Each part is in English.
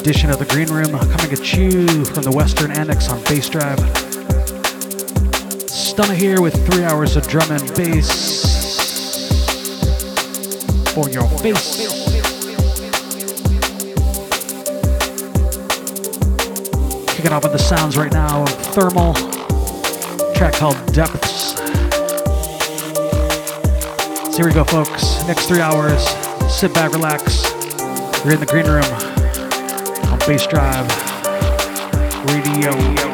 edition of the Green Room coming at you from the Western Annex on Bass Drive. Stunna here with three hours of drum and bass for your face. Kicking off with the sounds right now of Thermal, track called Depths. So here we go, folks. Next three hours, sit back, relax. You're in the green room Bass Drive Radio.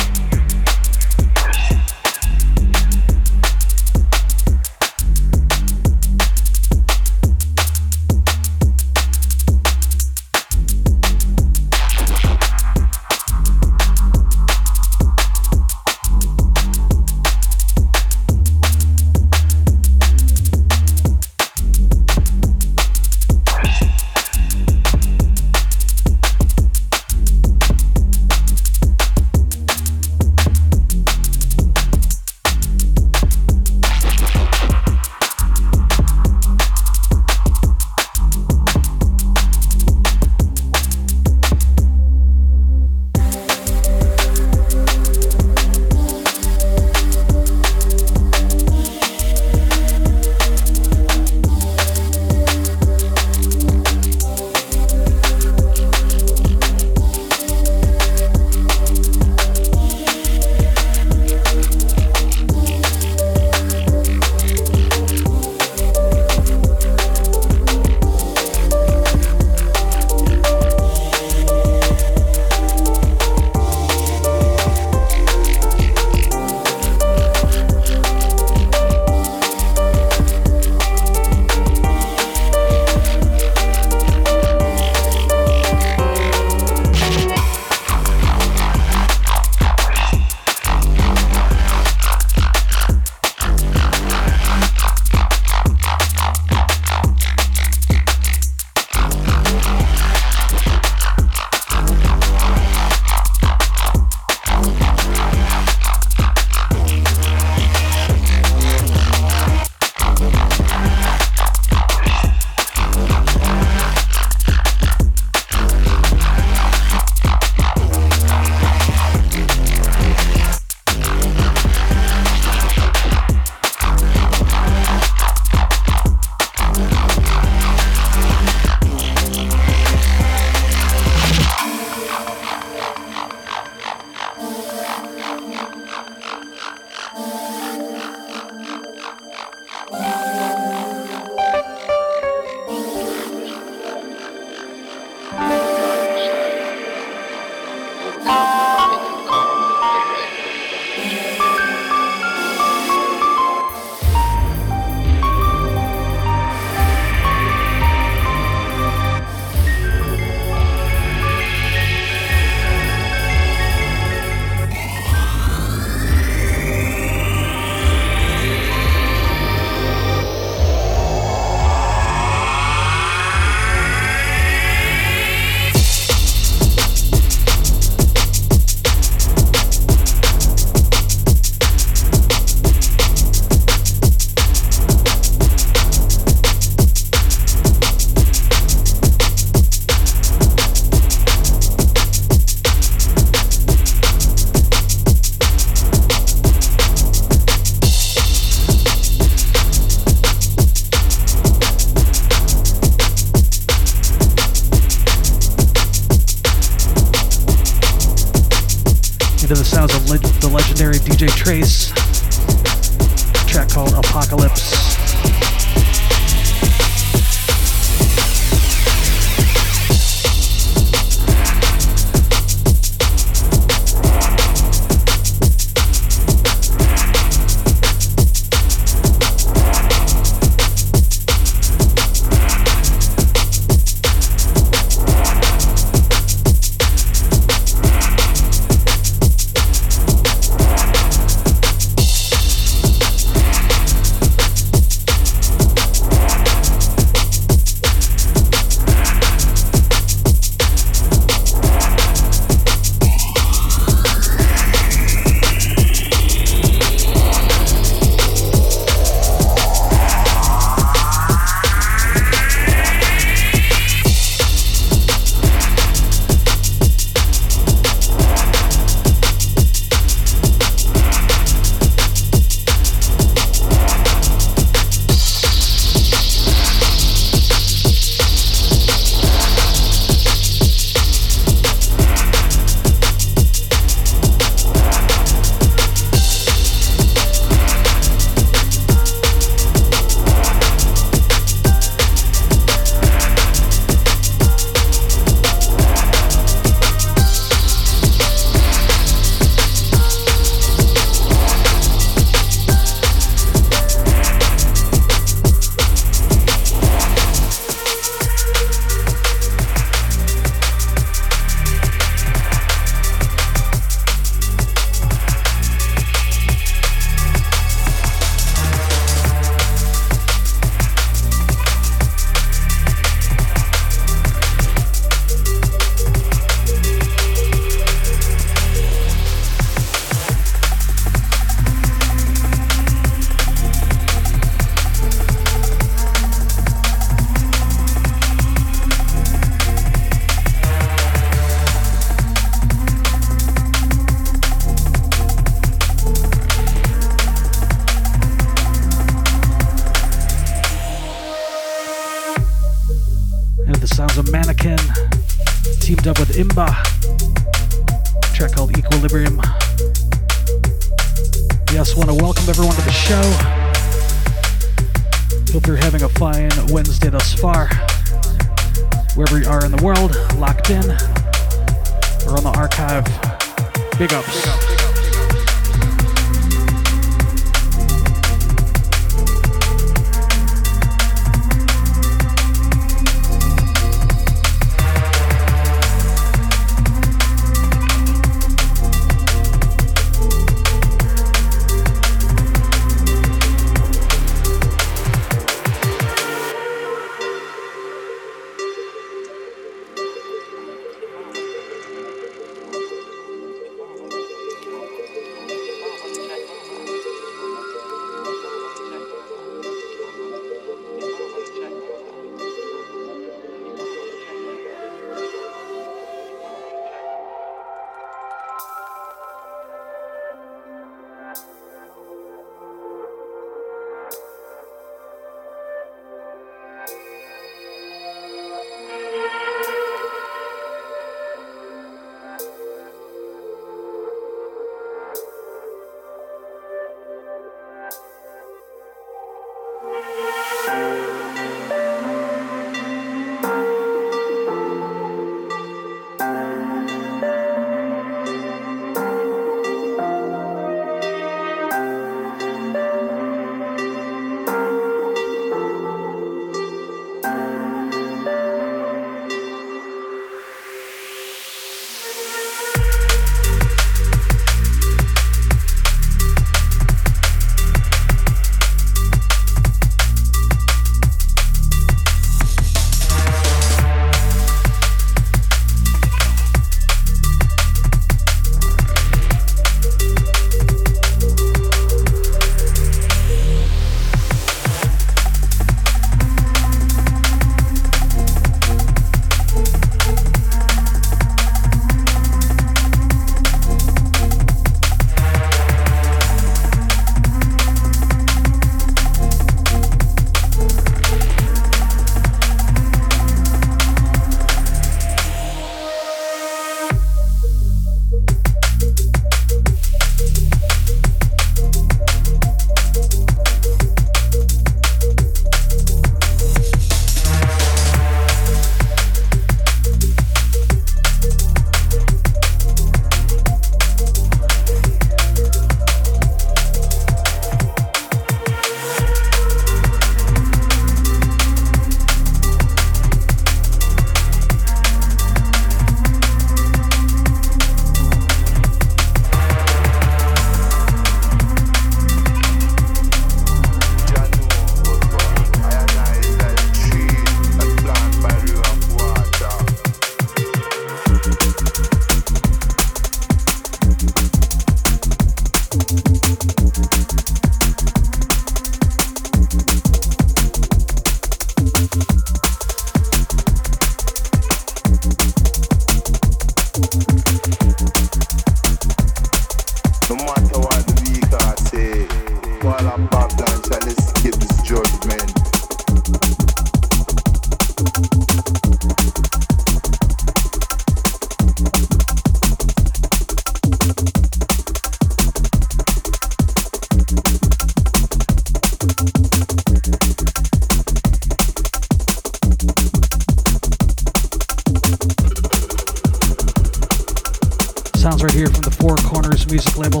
Corners music label.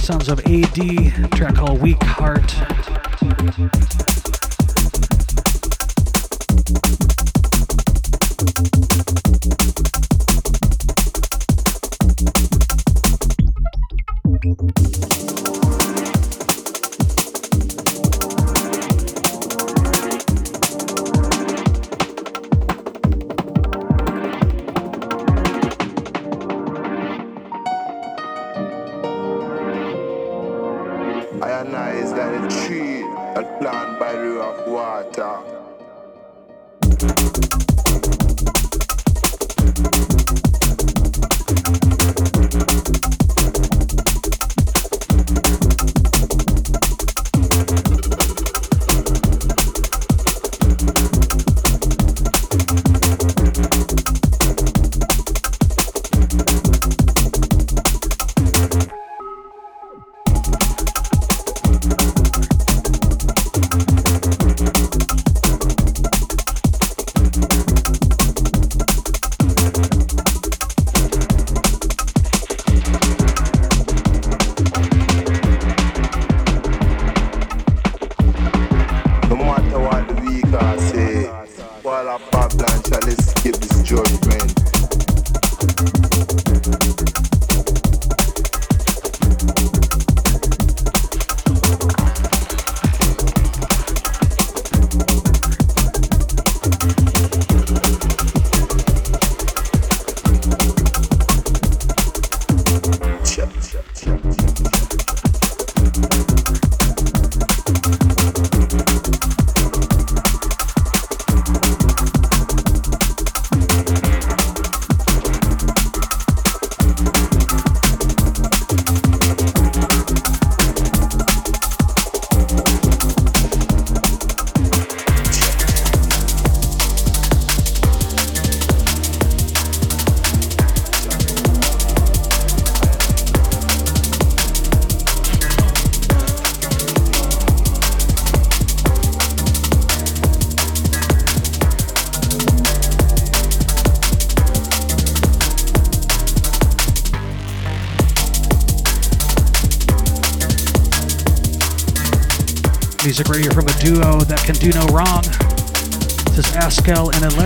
Sounds of AD, track called Weak Heart. Can do no wrong. This is Askel and Elere.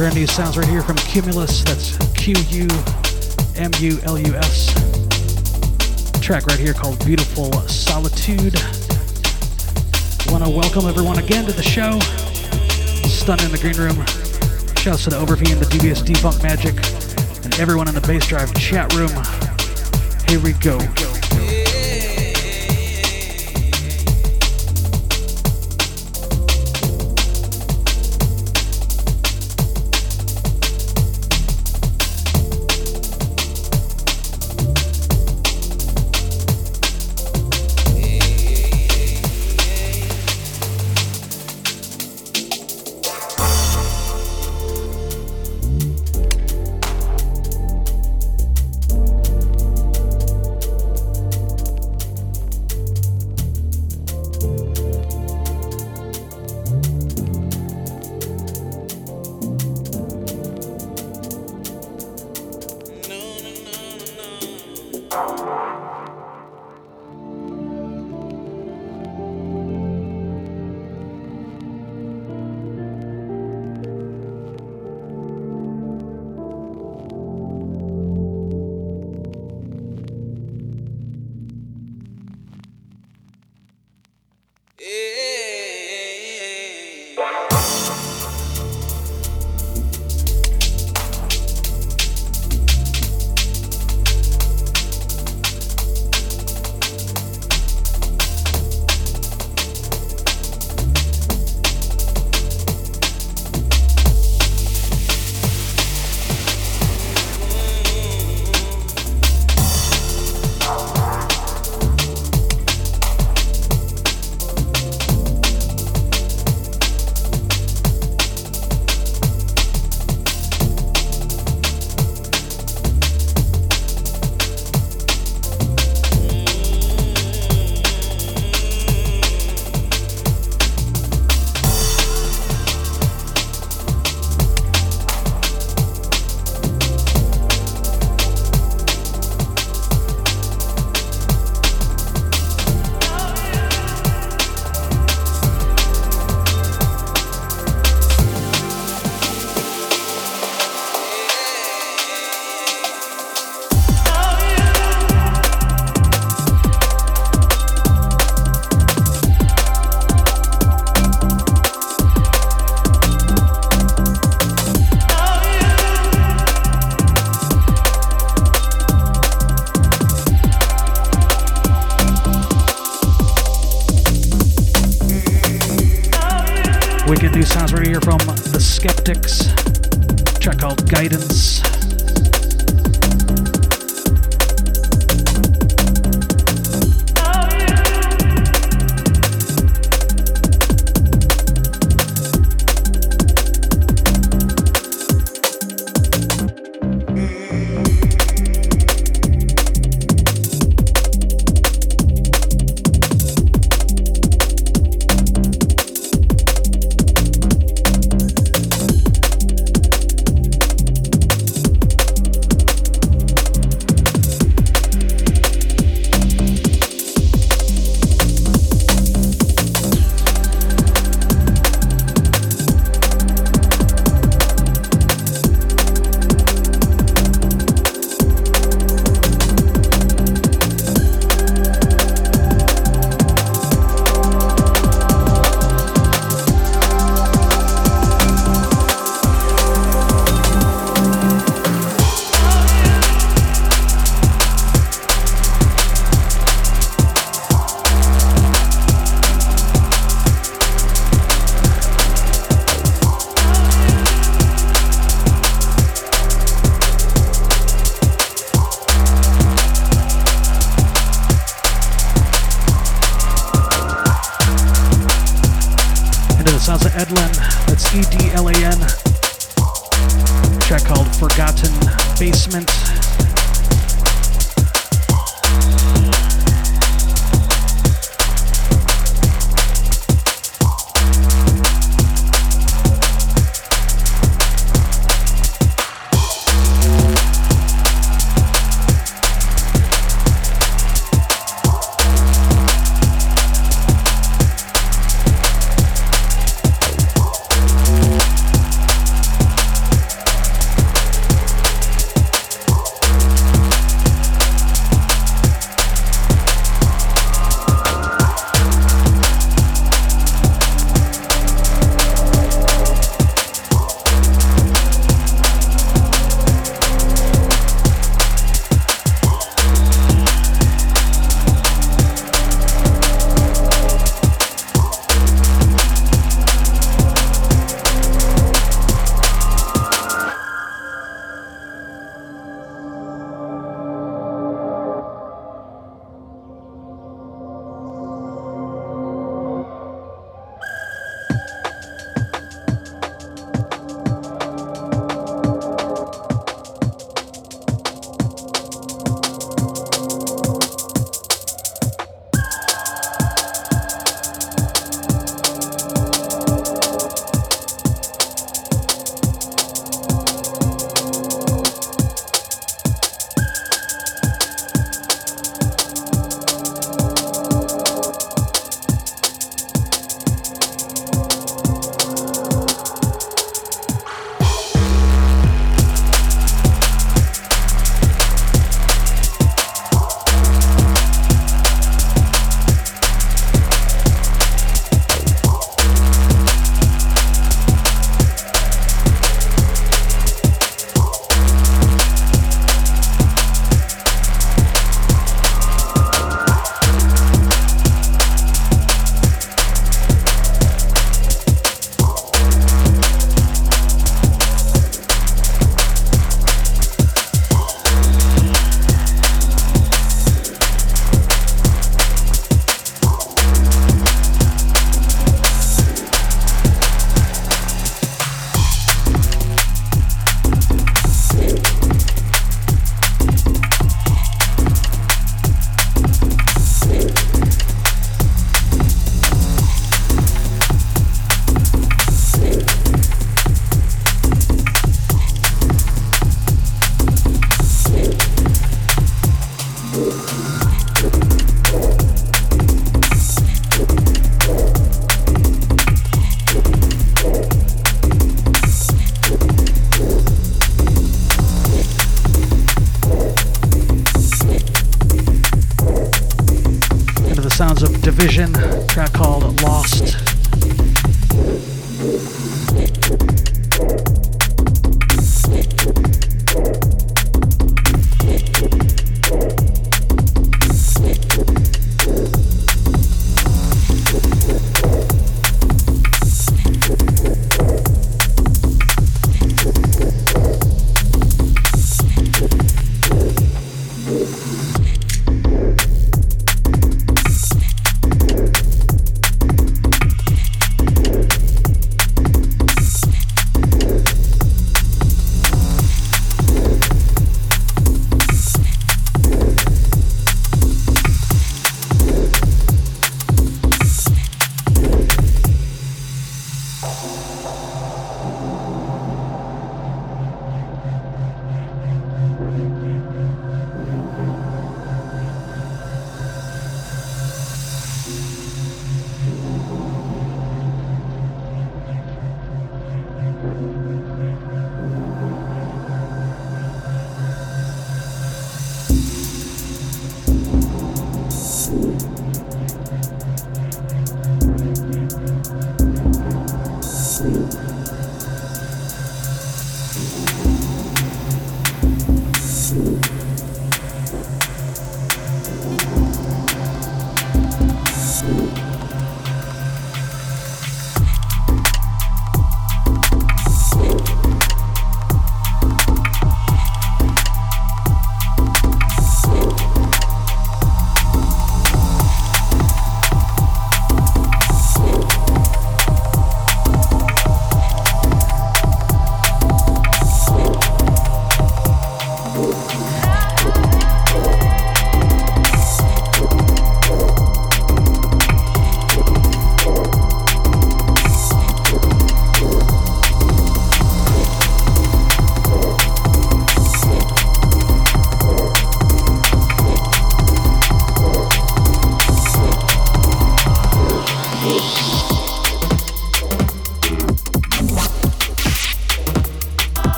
Brand new sounds right here from Qumulus. That's Q U M U L U S. Track right here called Beautiful Solitude. Want to welcome everyone again to the show. Stunna the green room. Shouts to the Overview and the DBS Dfunk Magic and everyone in the bass drive chat room. Here we go.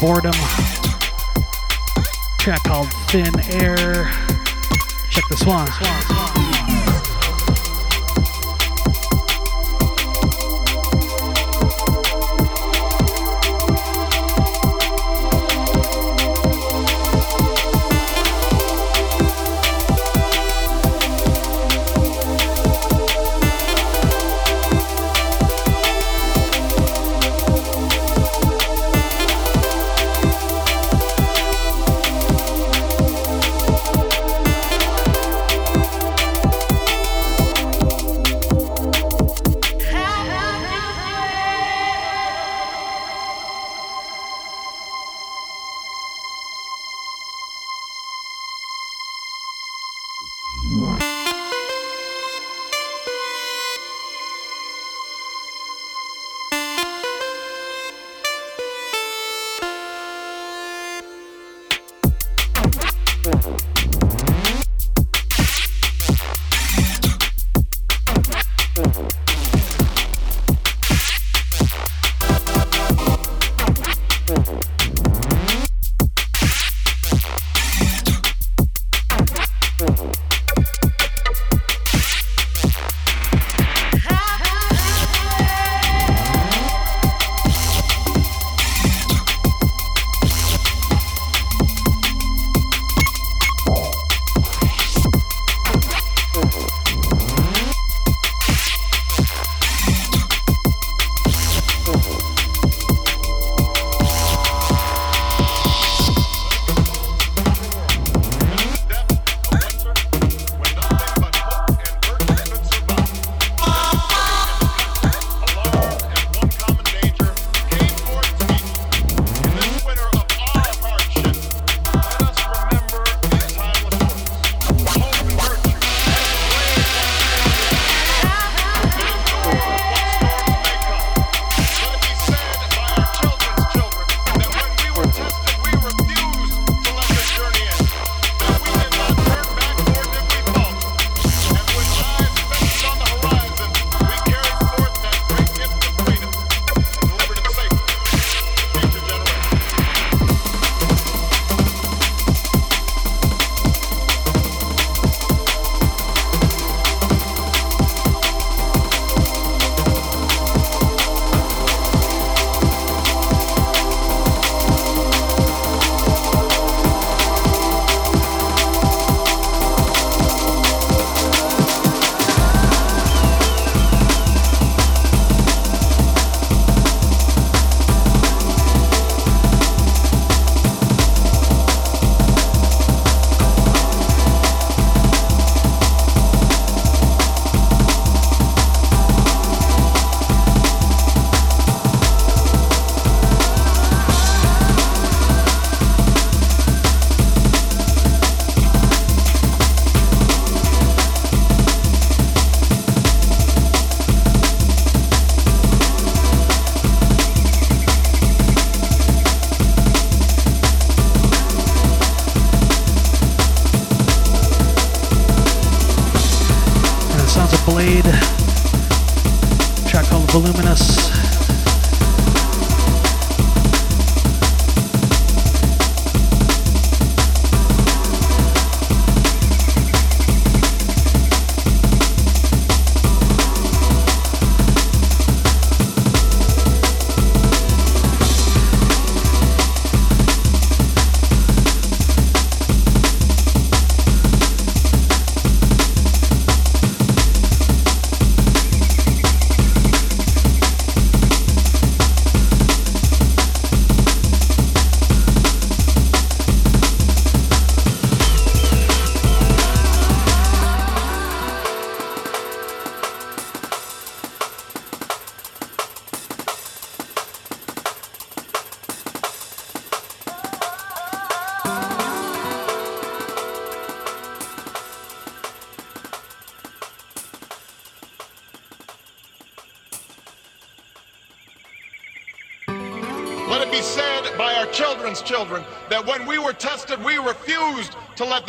Boredome. Track called Thin Air.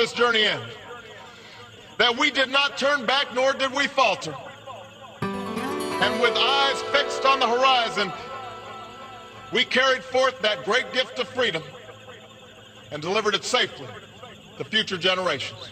This journey end. That we did not turn back, nor did we falter. And with eyes fixed on the horizon, we carried forth that great gift of freedom and delivered it safely to future generations.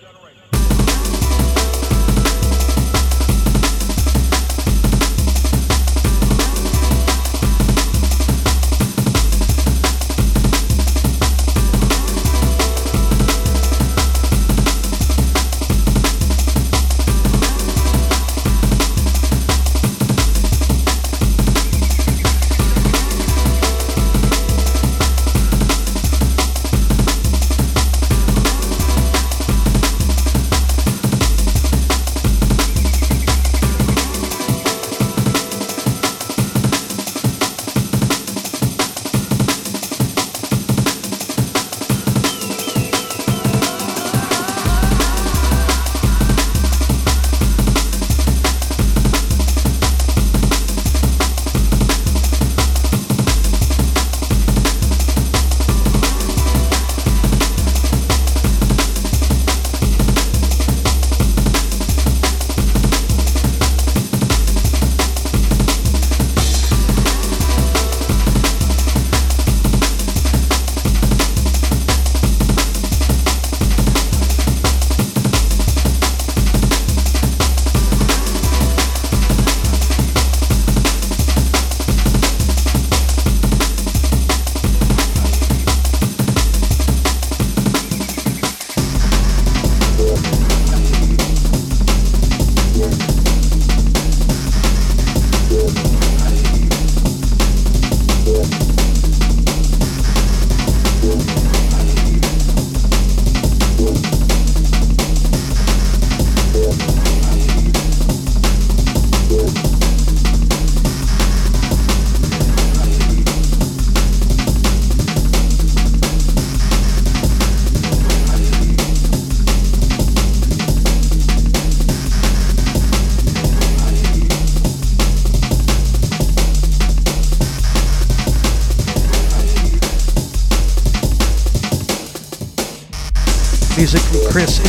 Chris in perspective.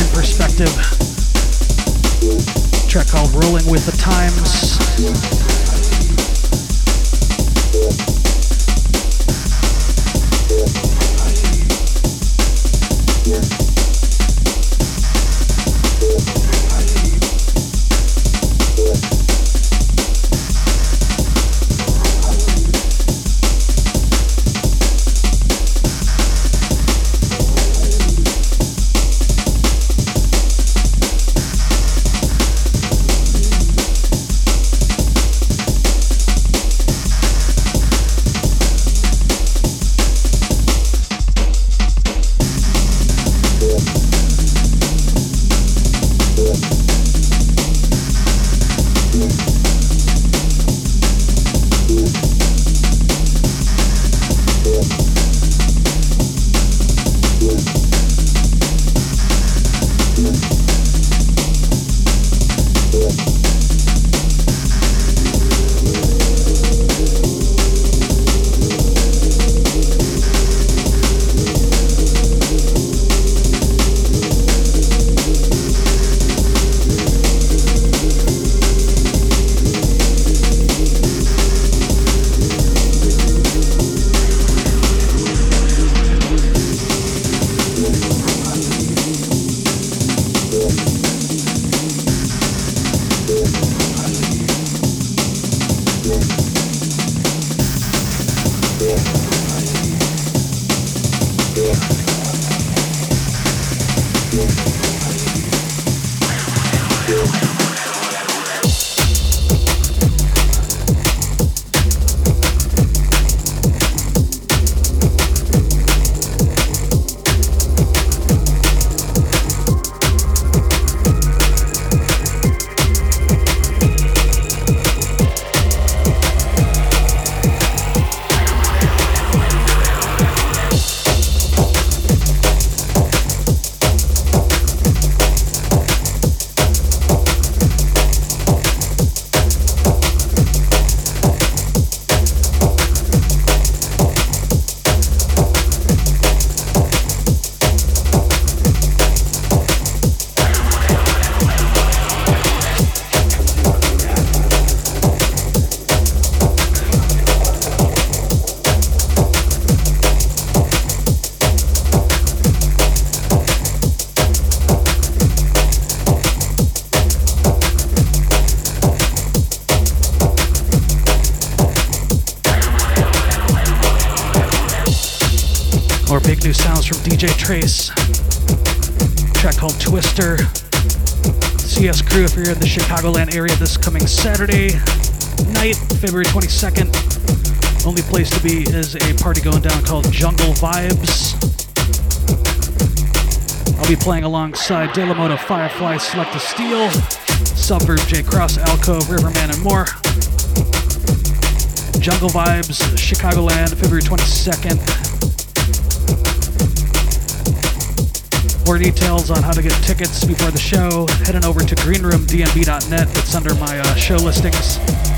Saturday night, February 22nd. Only place to be is a party going down called Jungle Vibes. I'll be playing alongside De La Moda, Firefly, Select Steel, Suburb, J Cross, Alcove, Riverman, and more. Jungle Vibes, Chicagoland, February 22nd. More details on how to get tickets before the show, heading over to greenroomdnb.net. It's under my uh, show listings.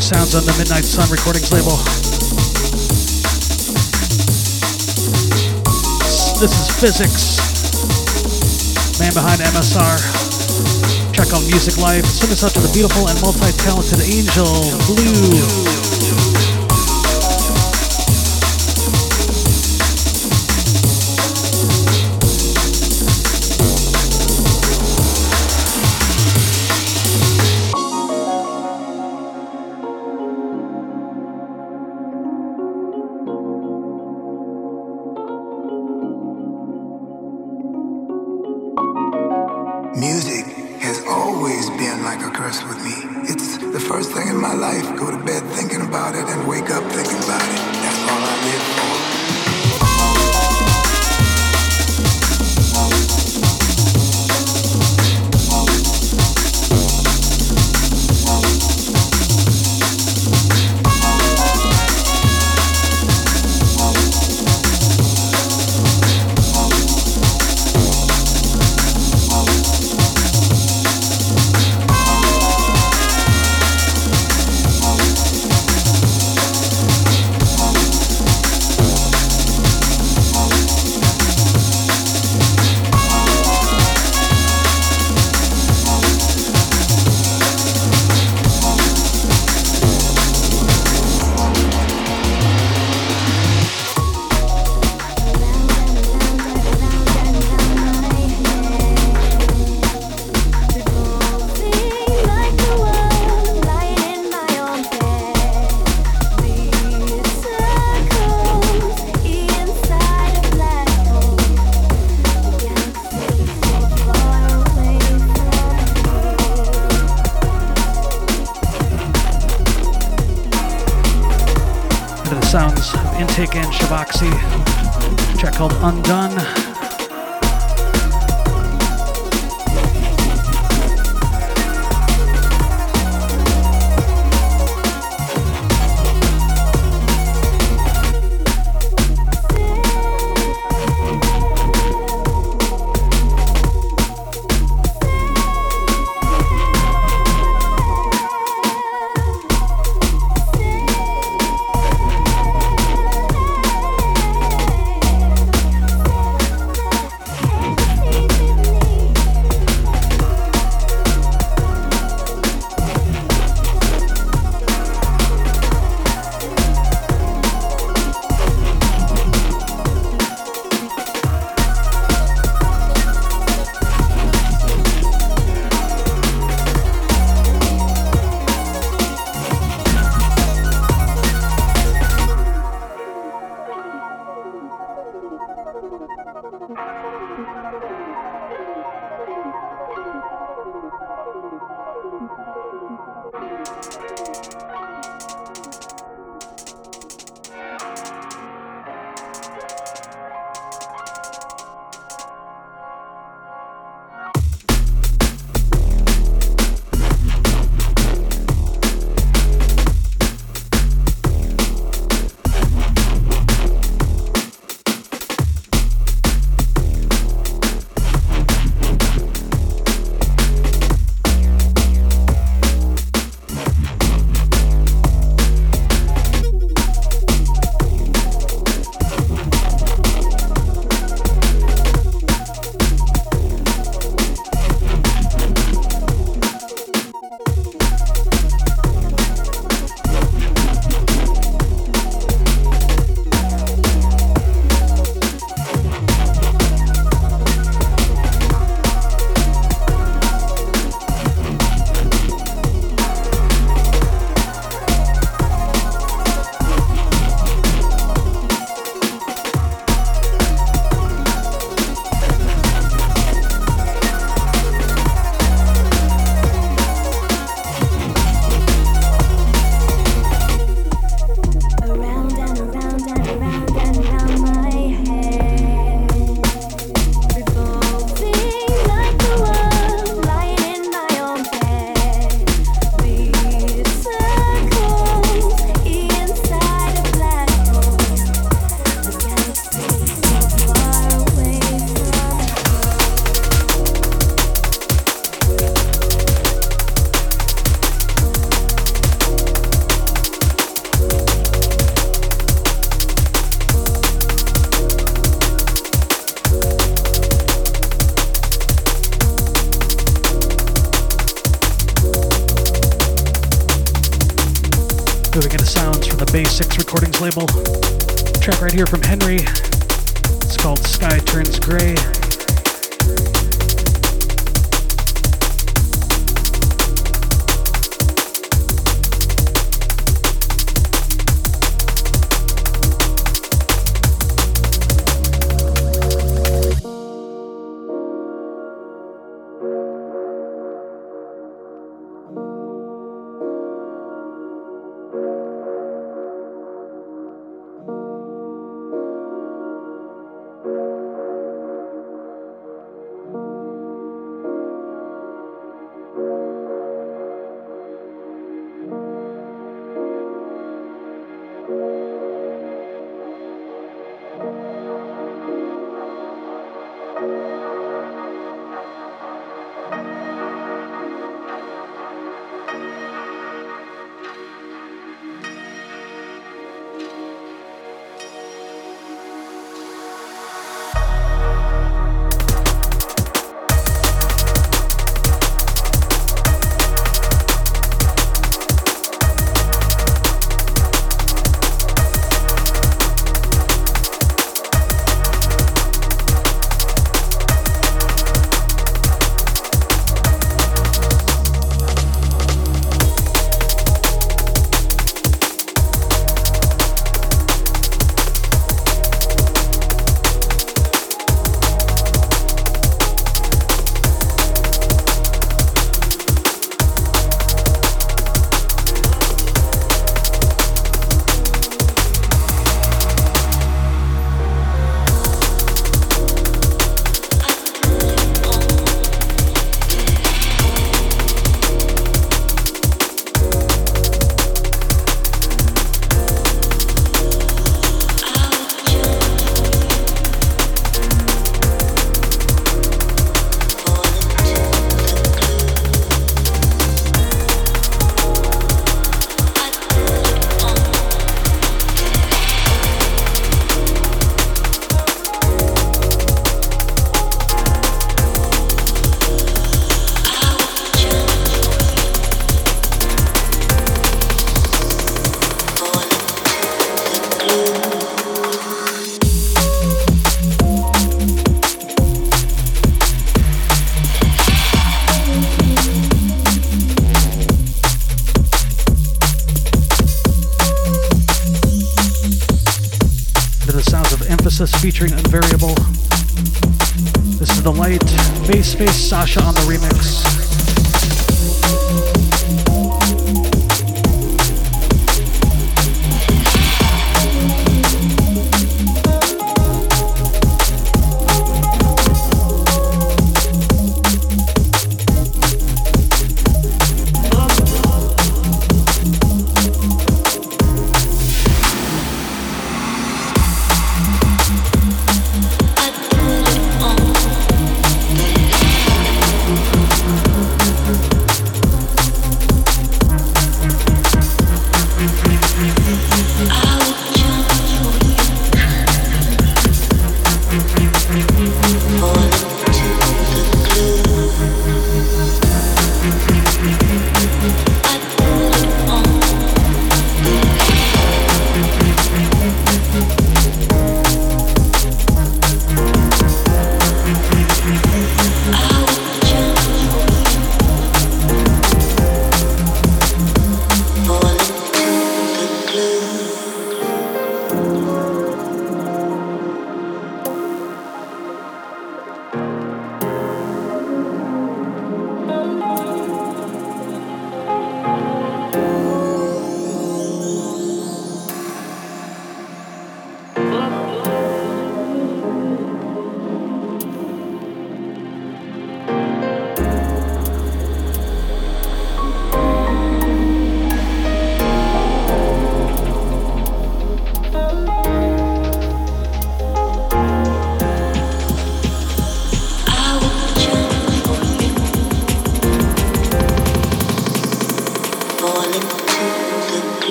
Sounds on the Midnight Sun Recordings label. This is Physics, man behind MSR. Check out Music Life. Send us out to the beautiful and multi-talented Angel Blue. Label.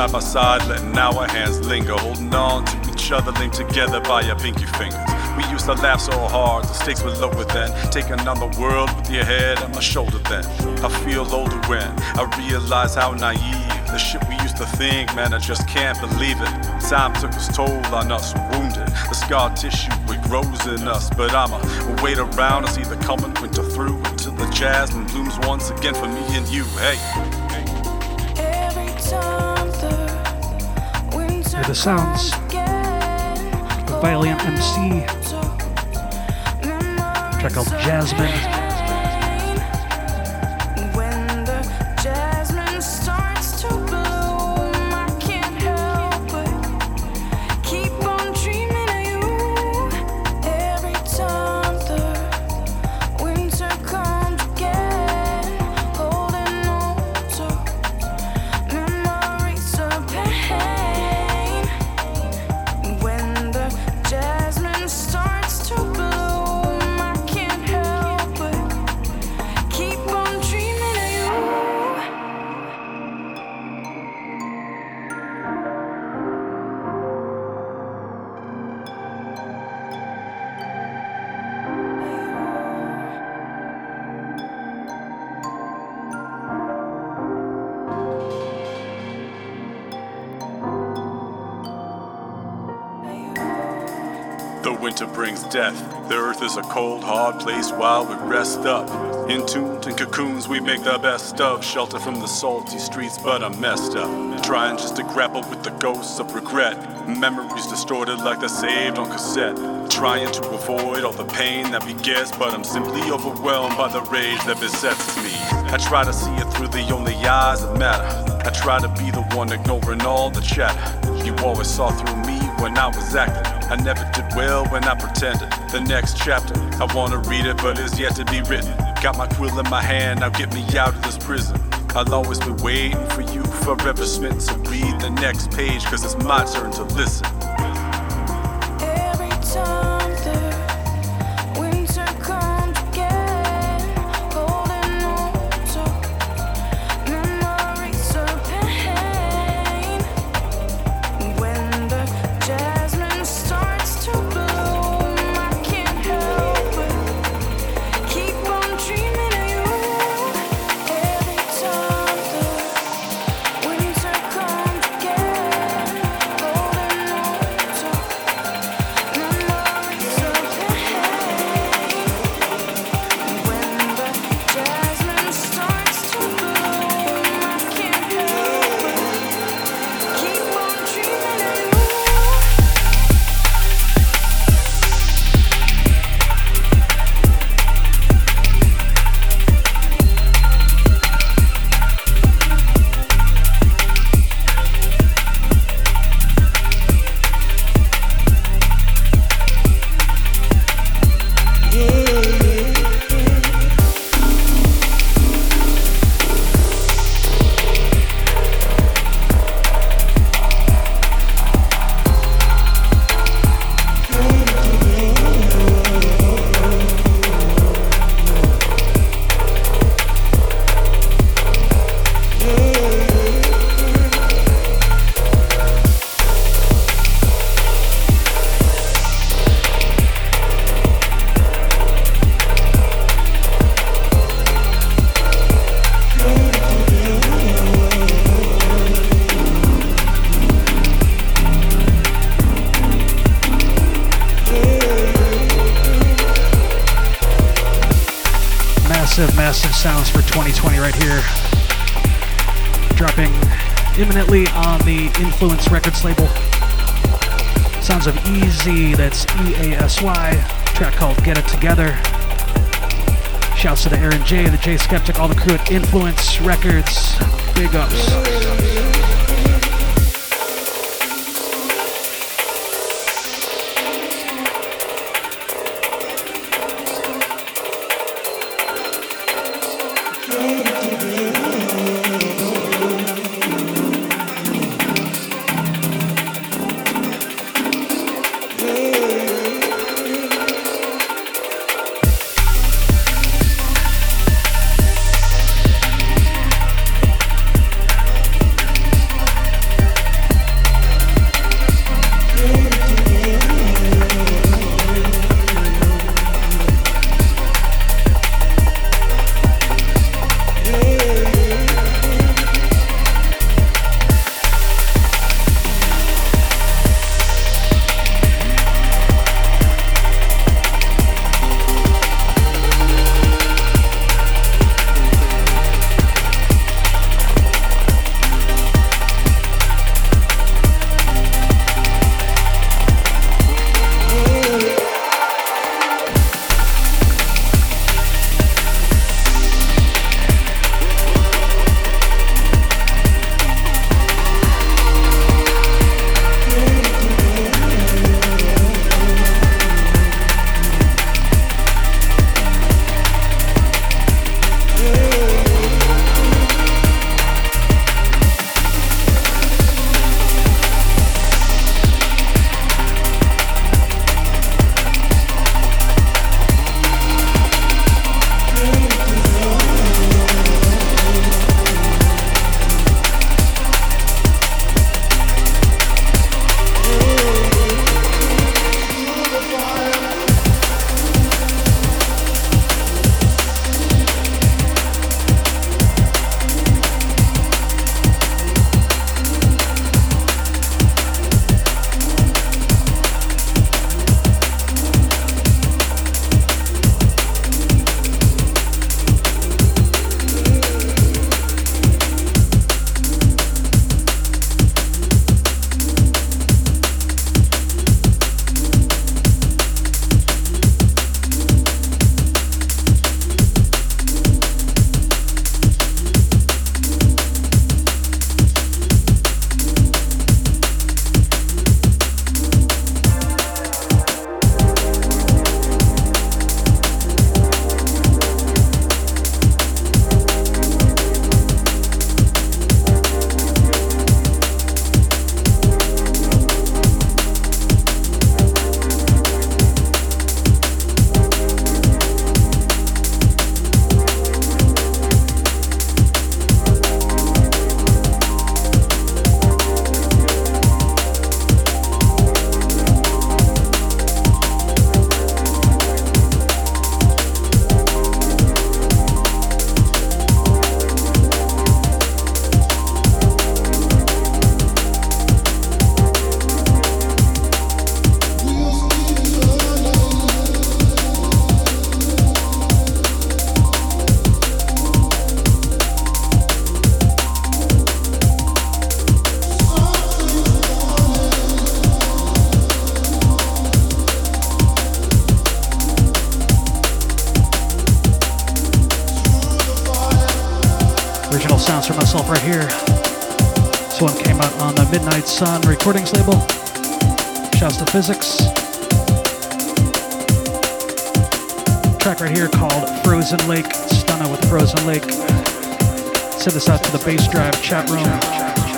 Side by side, letting our hands linger, holding on to each other, linked together by our pinky fingers. We used to laugh so hard, the stakes were lower then. Taking on the world with your head on my shoulder then. I feel older when I realize how naive the shit we used to think, man, I just can't believe it. Time took its toll on us, wounded. The scar tissue, it grows in us. But I'ma wait around to see the coming winter through until the jasmine blooms once again for me and you. Hey. The sounds of Valiant MC. Track called Jasmine. Death. The earth is a cold, hard place while we rest up. Entombed in cocoons, we make the best of. Shelter from the salty streets, but I'm messed up. Trying just to grapple with the ghosts of regret. Memories distorted like they're saved on cassette. Trying to avoid all the pain that begets, but I'm simply overwhelmed by the rage that besets me. I try to see it through the only eyes that matter. I try to be the one ignoring all the chatter. You always saw through me when I was acting. I never did well when I pretended. The next chapter, I wanna read it, but it's yet to be written. Got my quill in my hand, now get me out of this prison. I'll always be waiting for you, forever spent. So read the next page, cause it's my turn to listen. At Influence Records. Big ups. Original sounds for myself right here. This one came out on the Midnight Sun Recordings label. Shouts to Physics. Track right here called Frozen Lake. Stunna with Frozen Lake. Send this out to the Bassdrive chat room.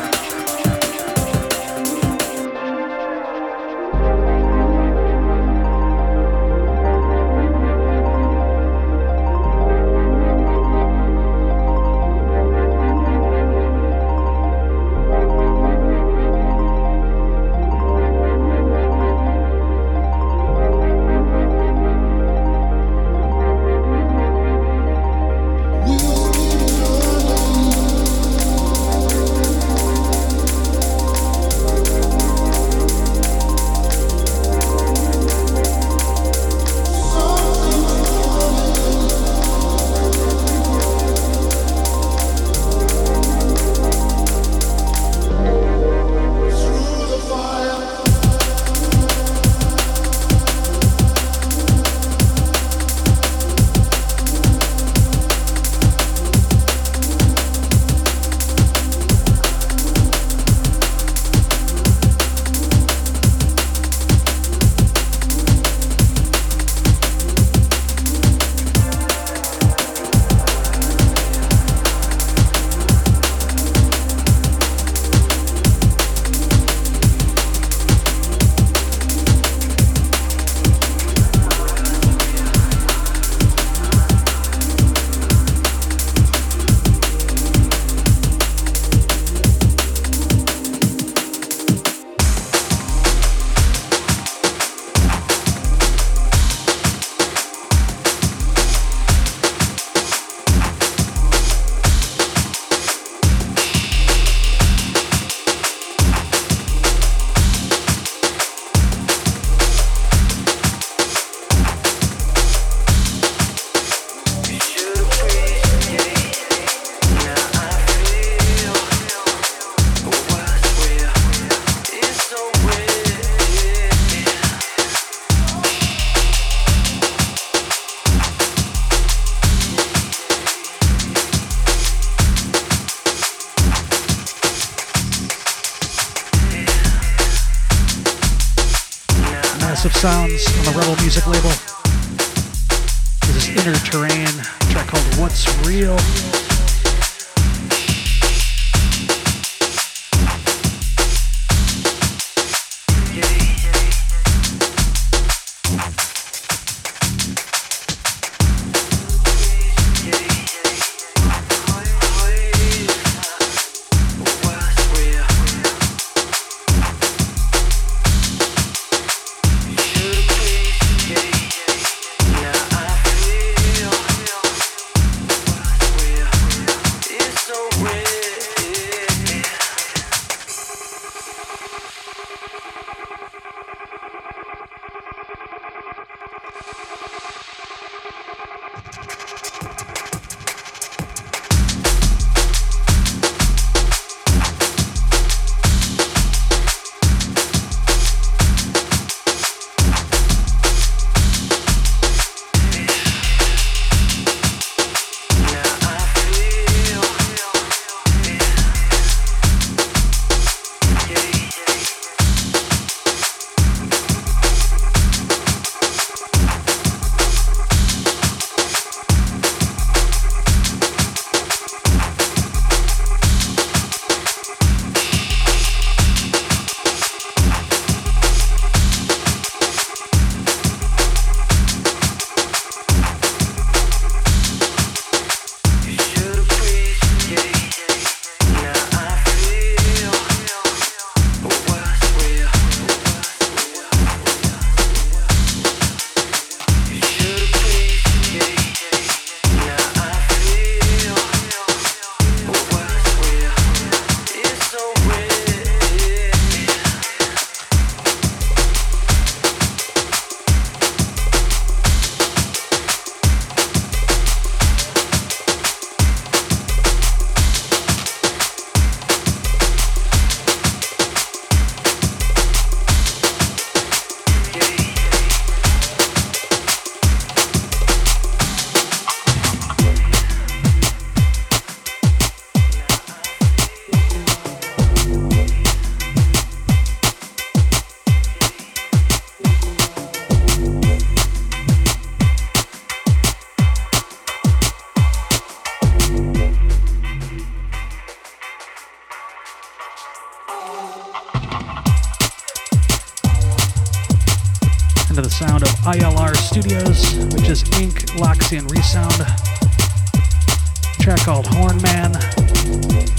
Track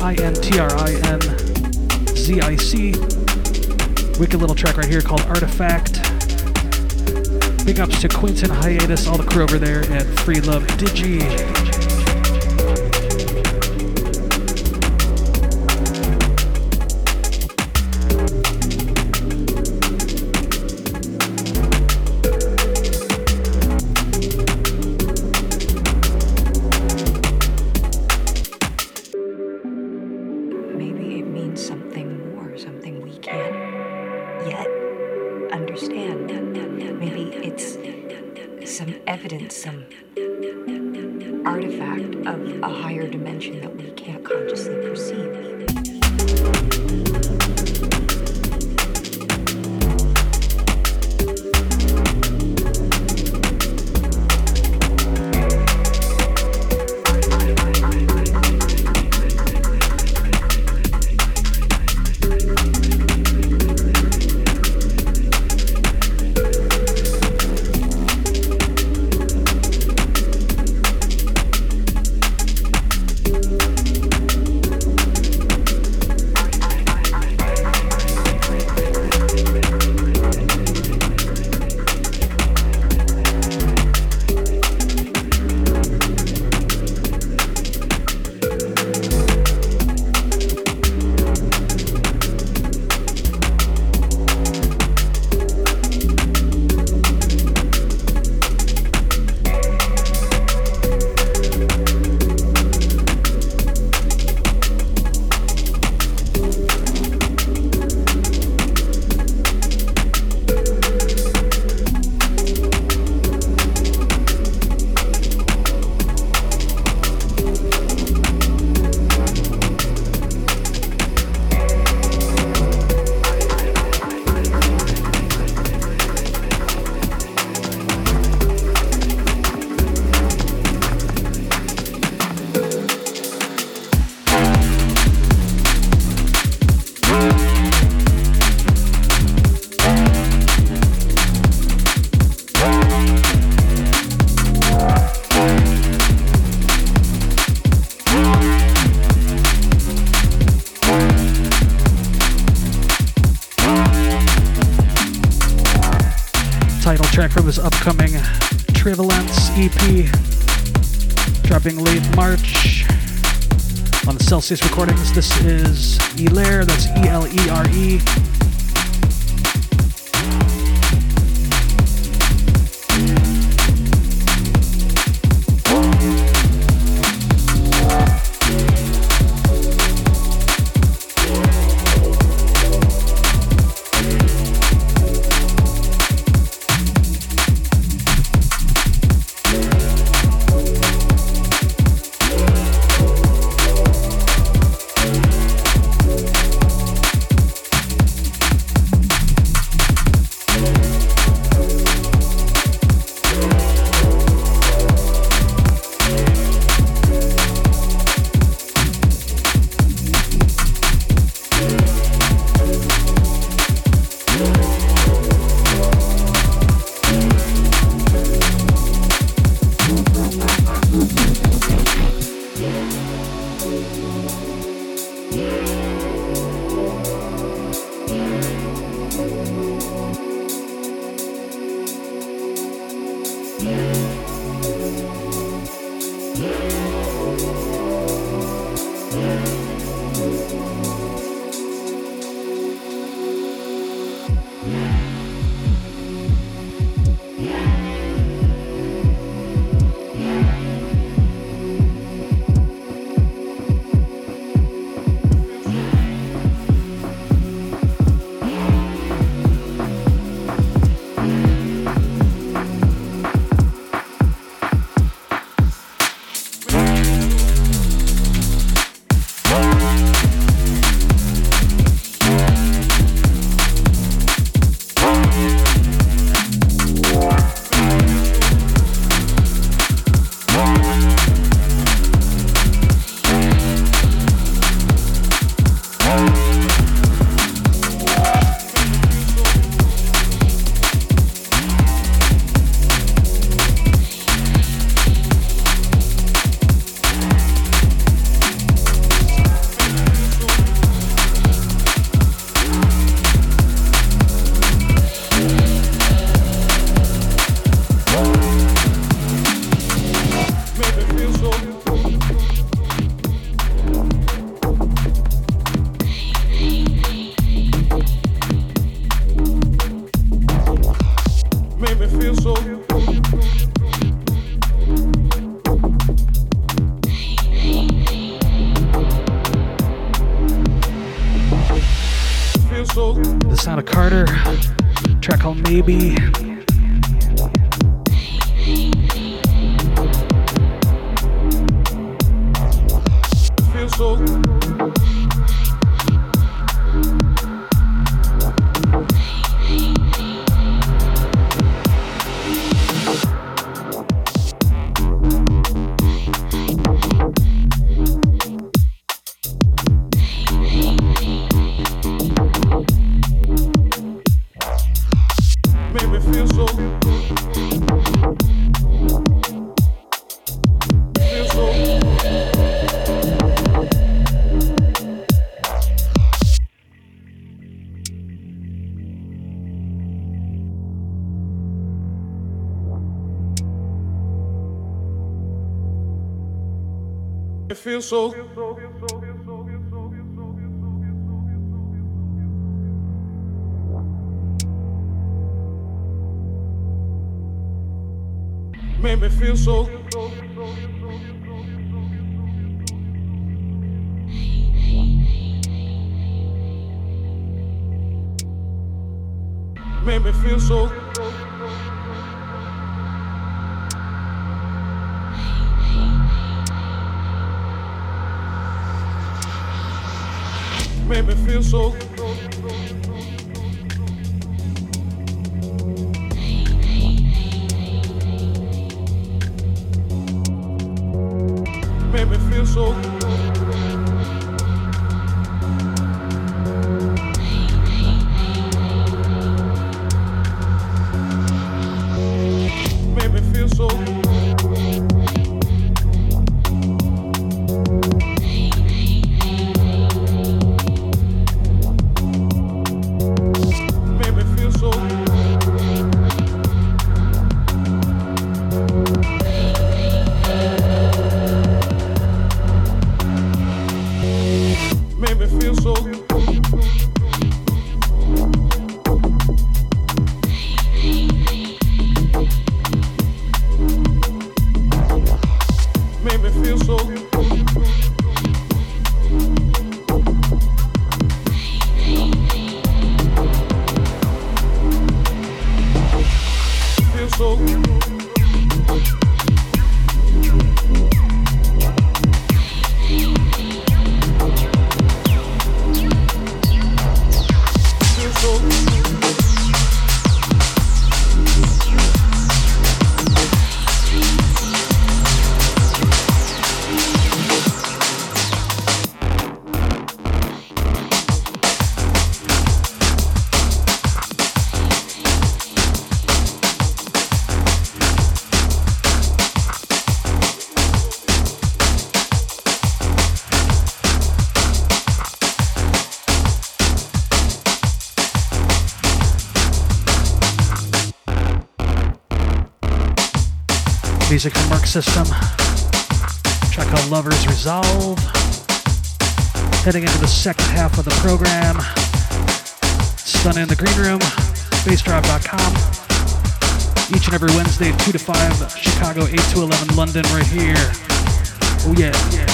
I N T R I N Z I C. Wicked little track right here called Artifact. Big ups to Quinton Hiatus, all the crew over there at Free Love Digi. From his upcoming Trivalence EP, dropping late March on Celsius Recordings. This is Elere, that's E L E R E. baby. So Resolve. Heading into the second half of the program. Stunna the green room, bassdrive.com. Each and every Wednesday, 2 to 5, Chicago, 8 to 11, London, right here. Oh, yeah.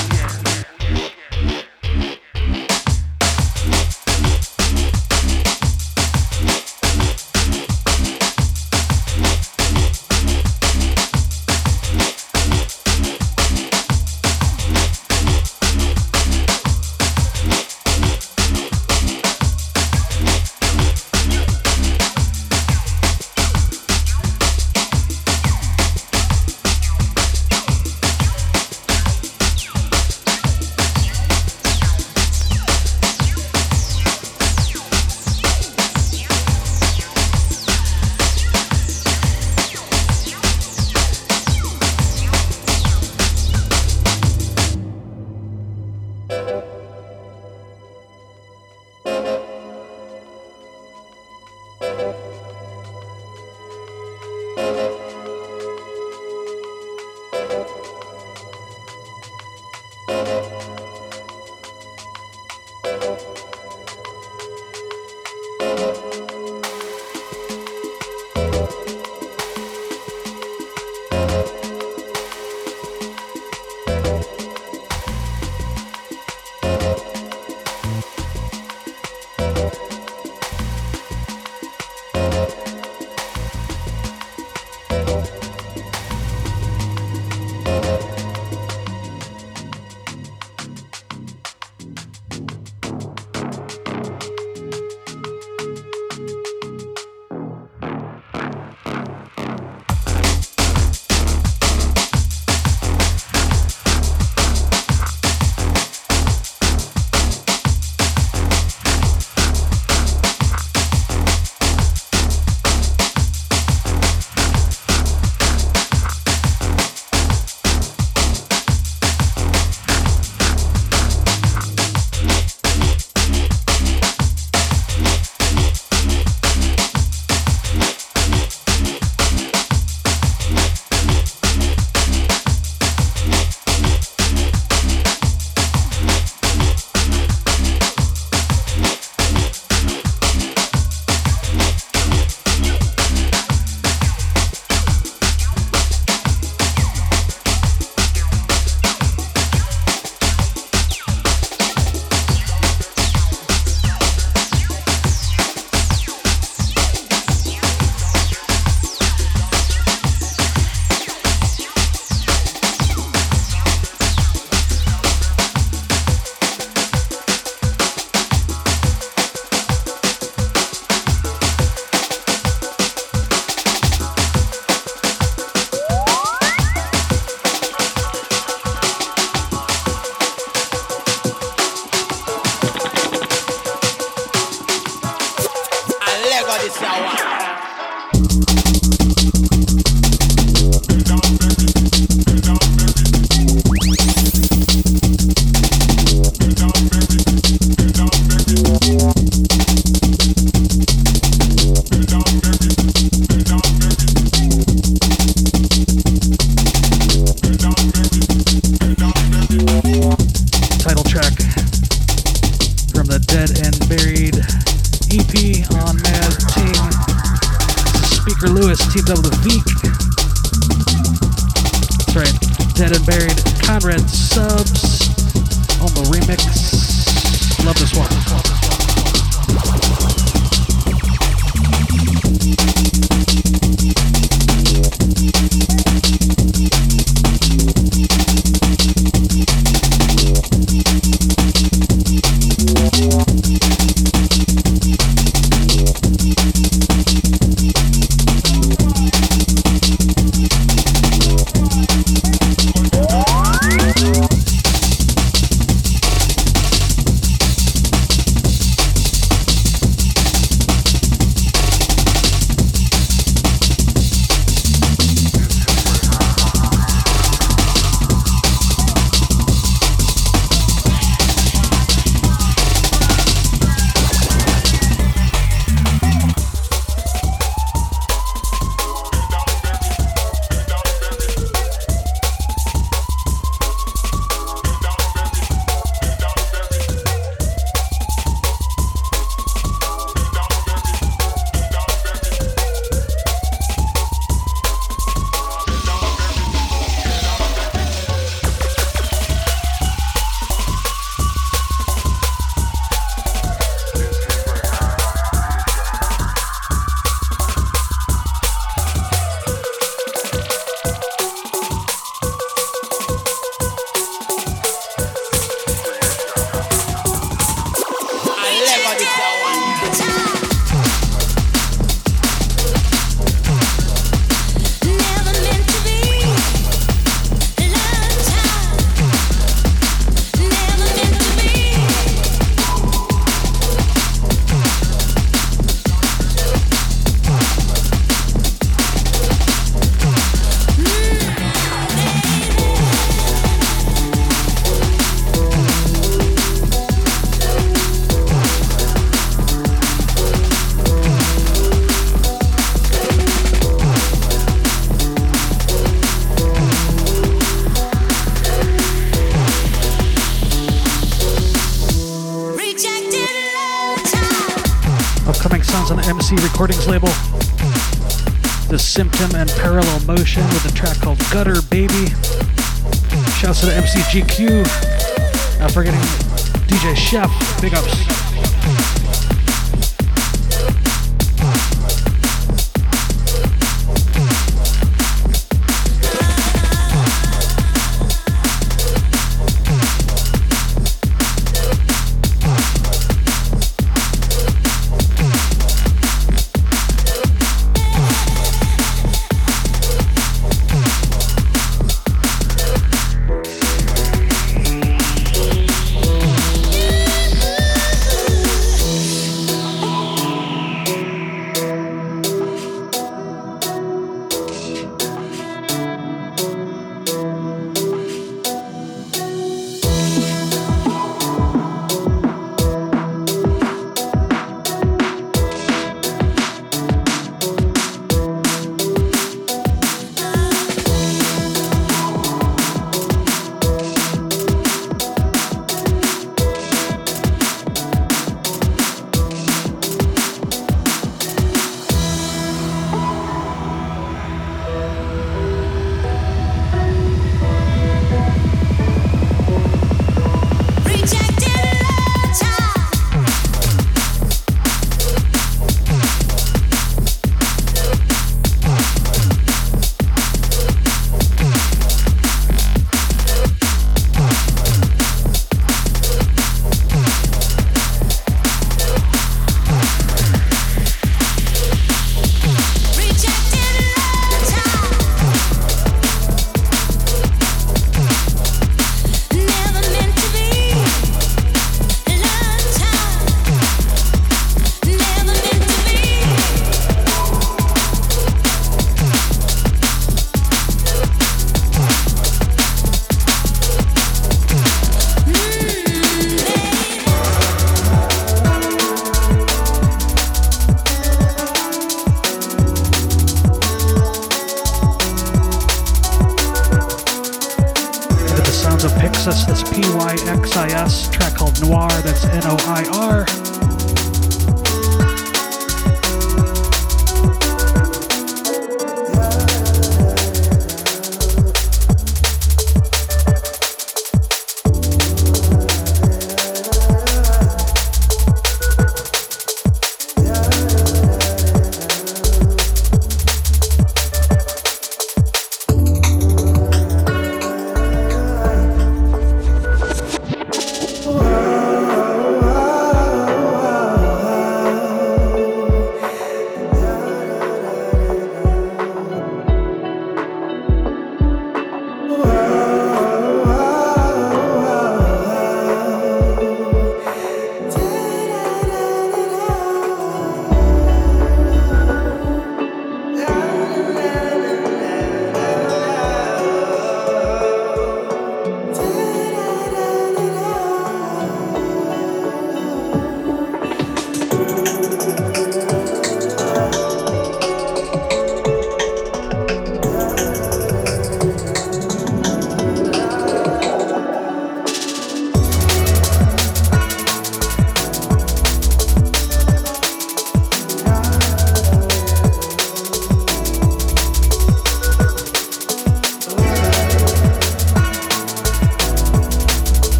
To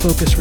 Focus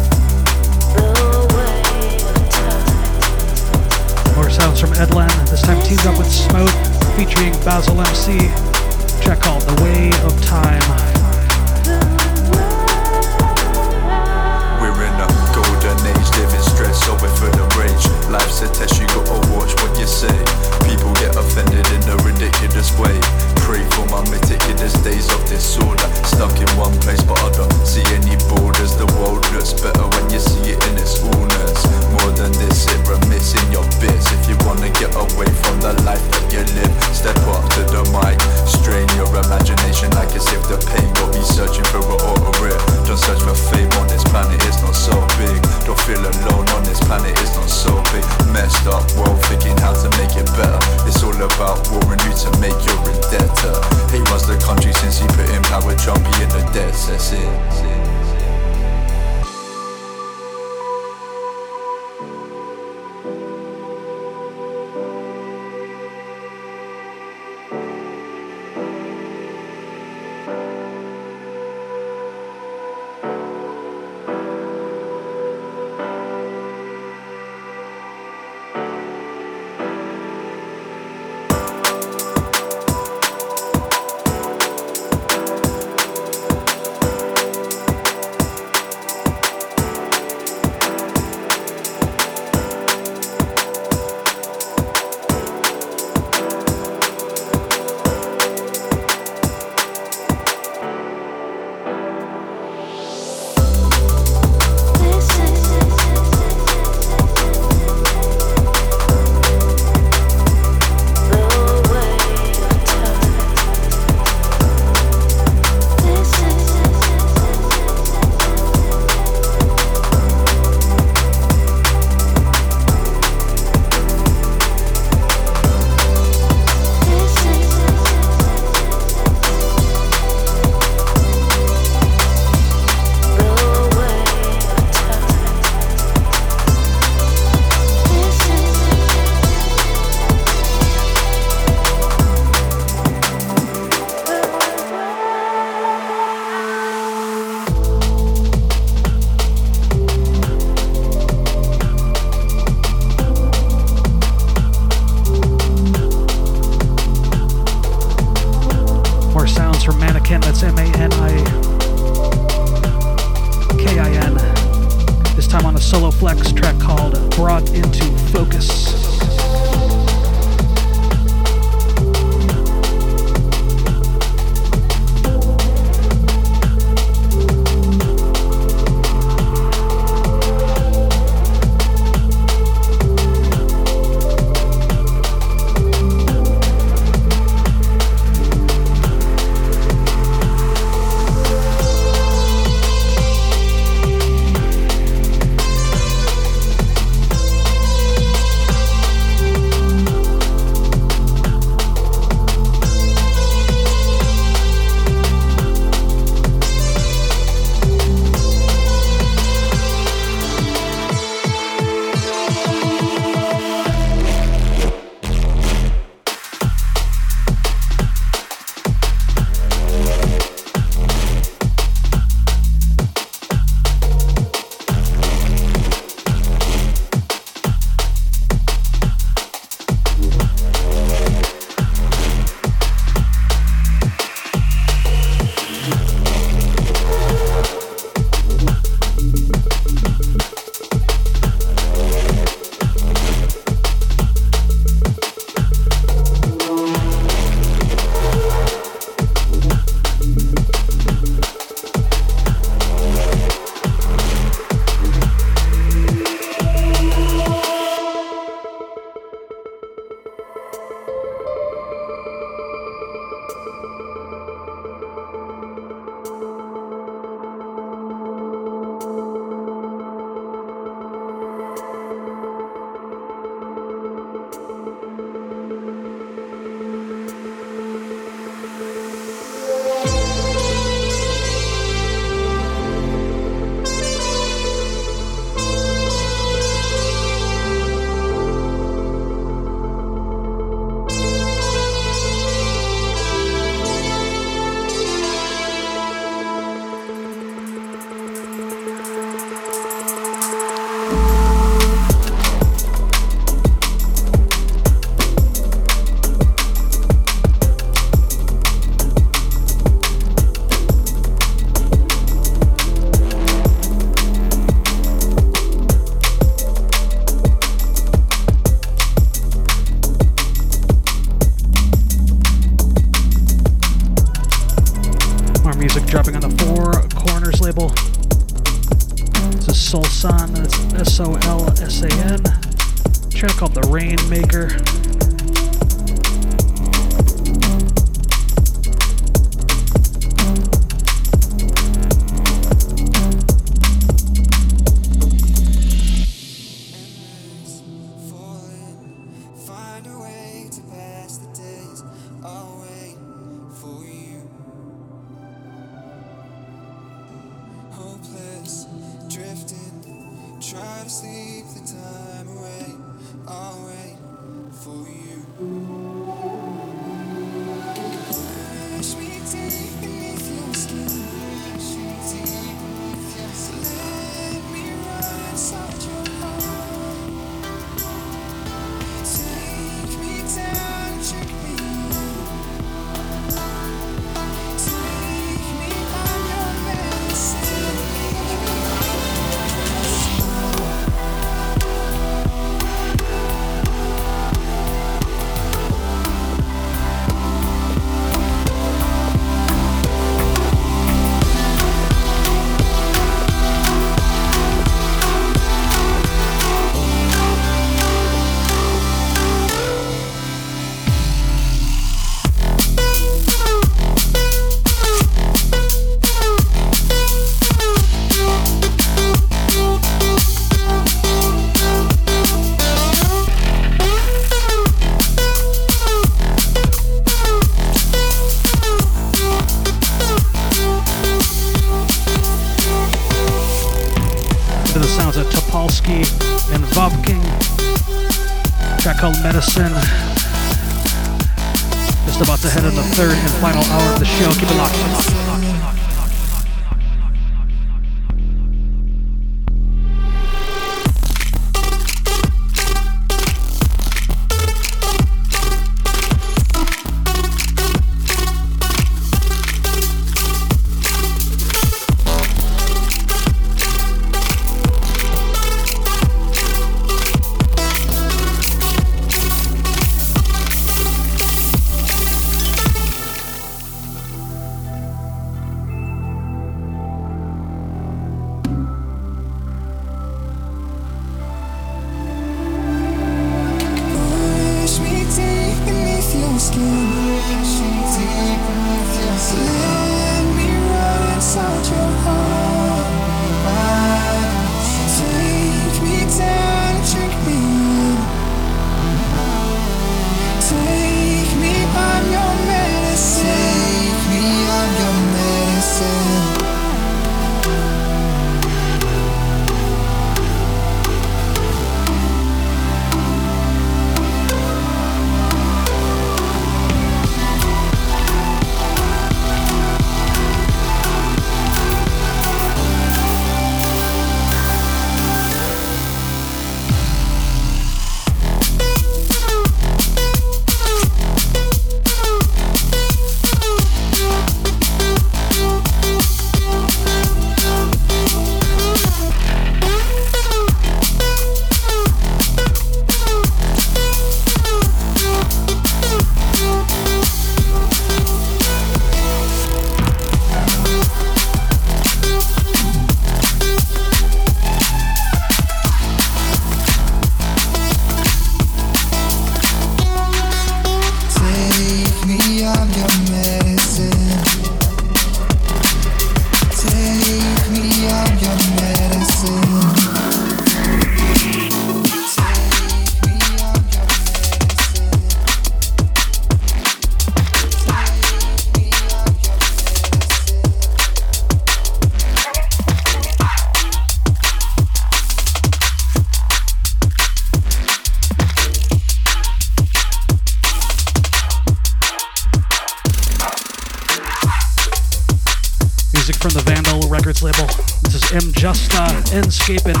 nScape,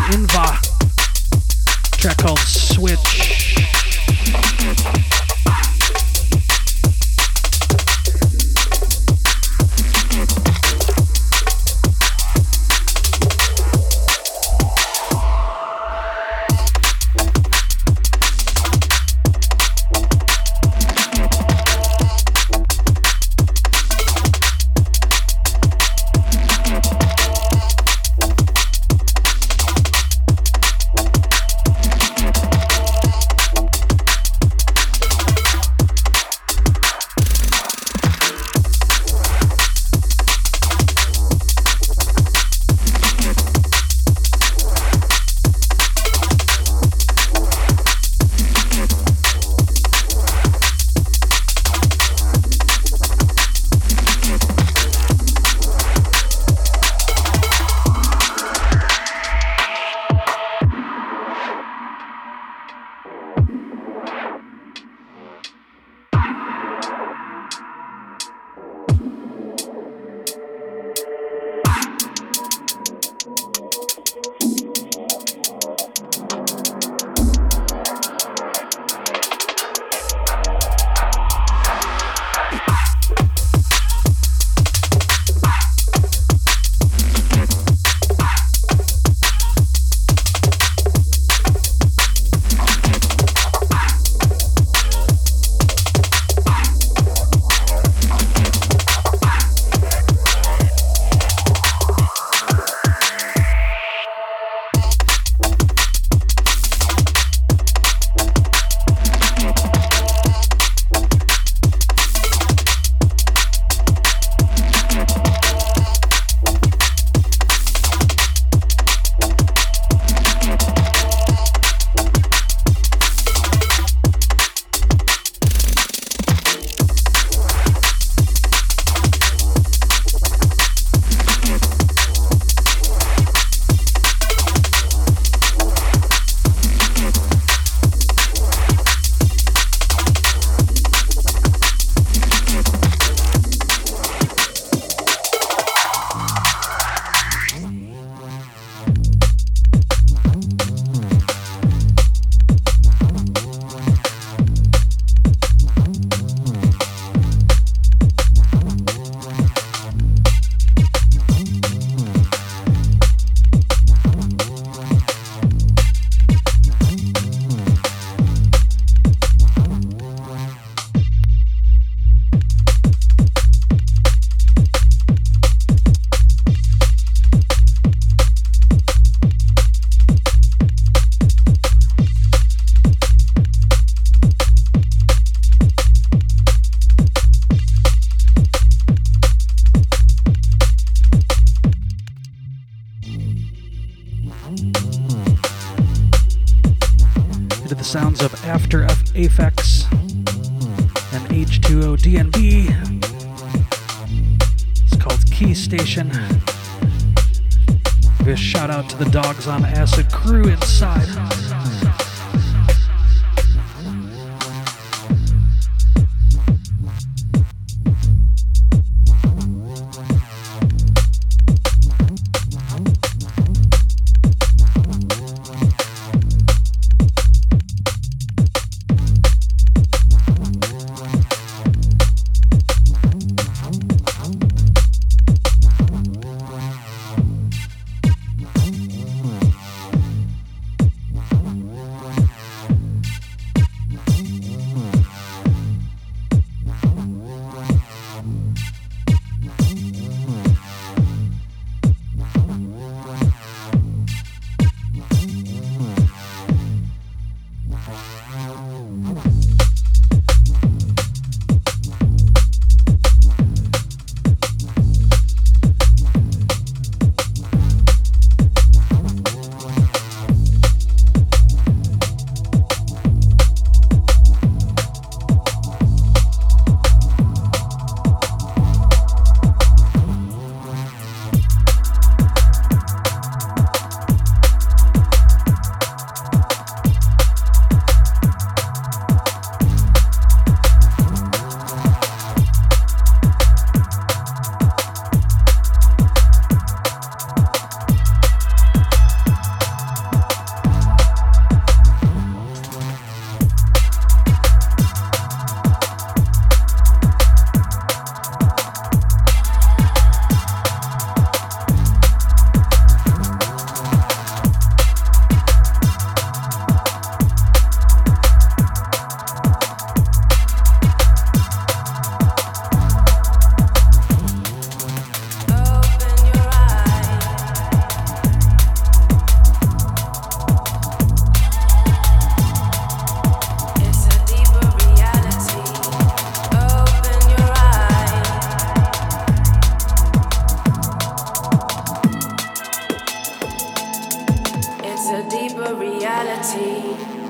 sounds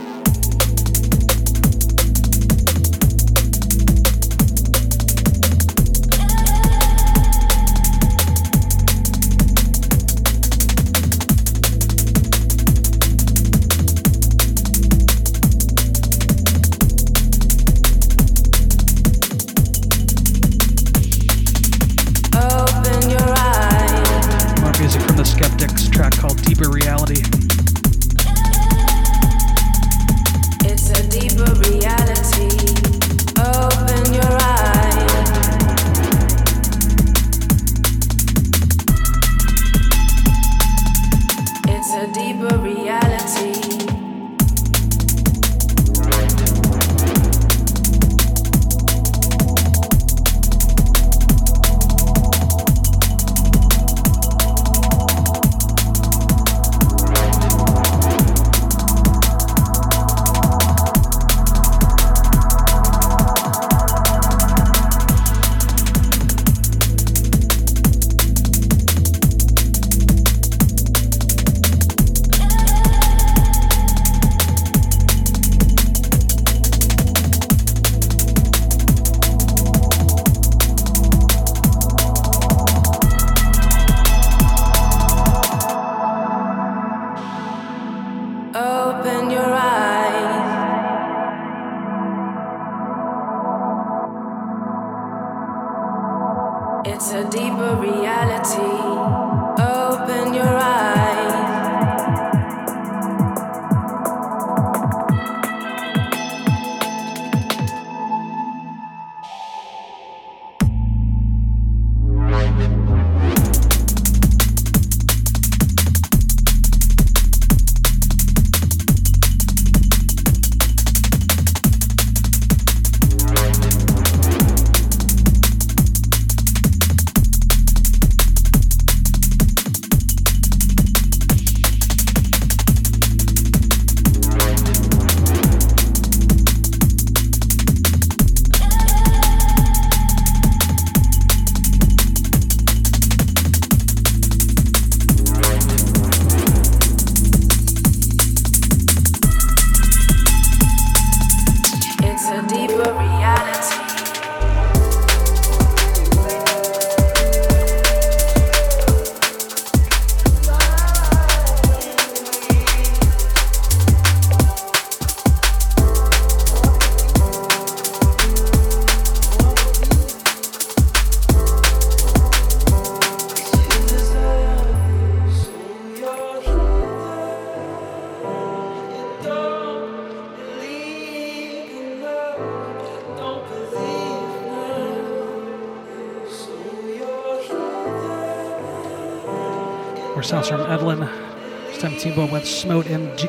Team Smote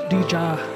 Djah.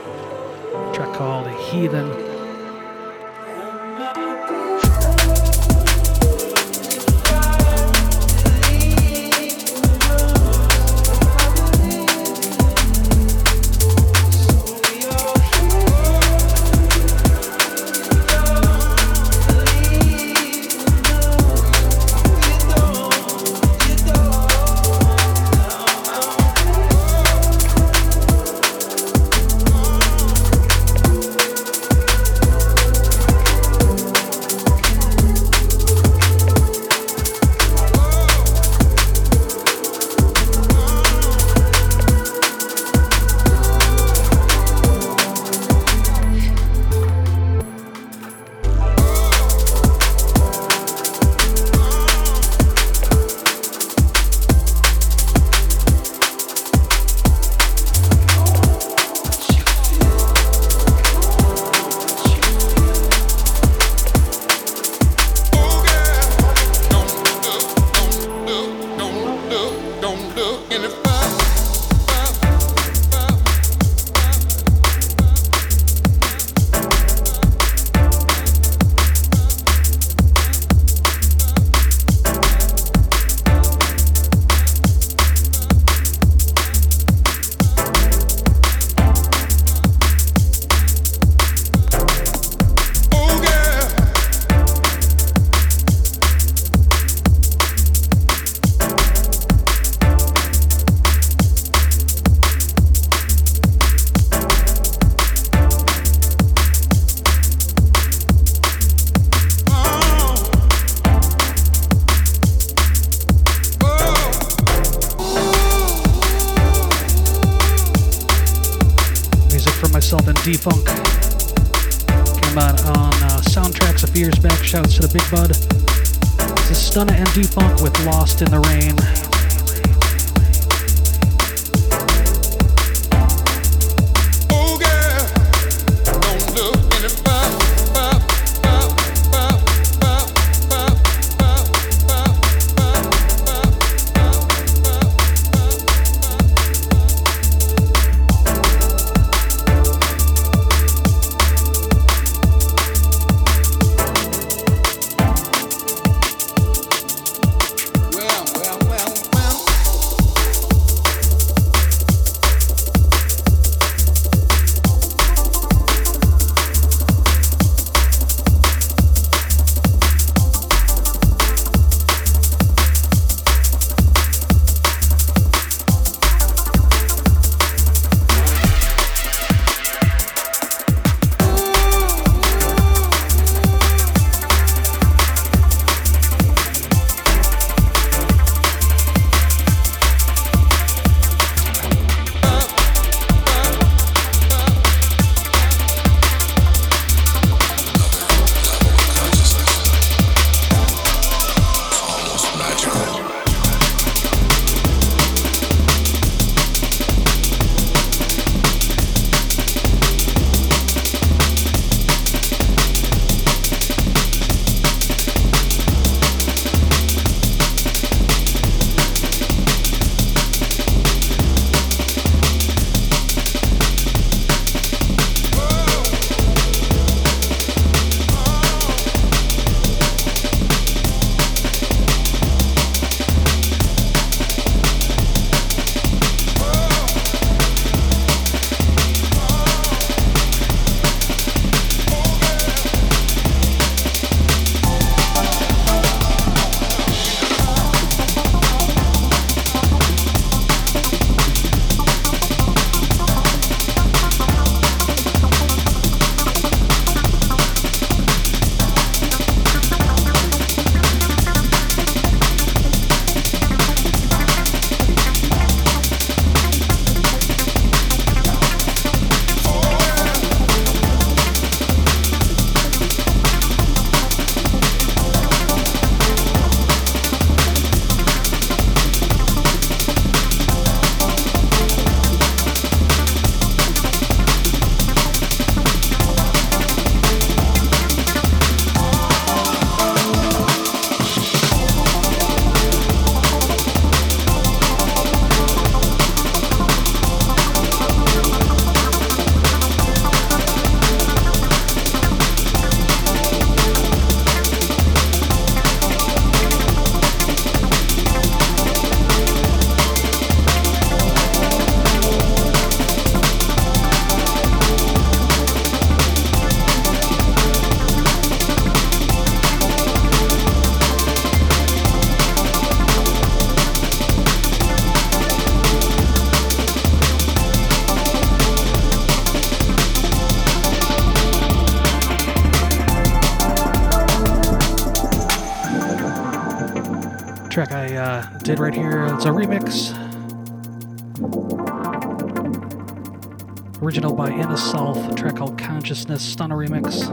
Consciousness, Stunna remix.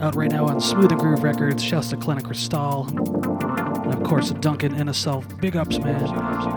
Out right now on Smooth and Groove Records, shouts to Clinic Cristal. And of course, Duncan Innaself. Big ups, man.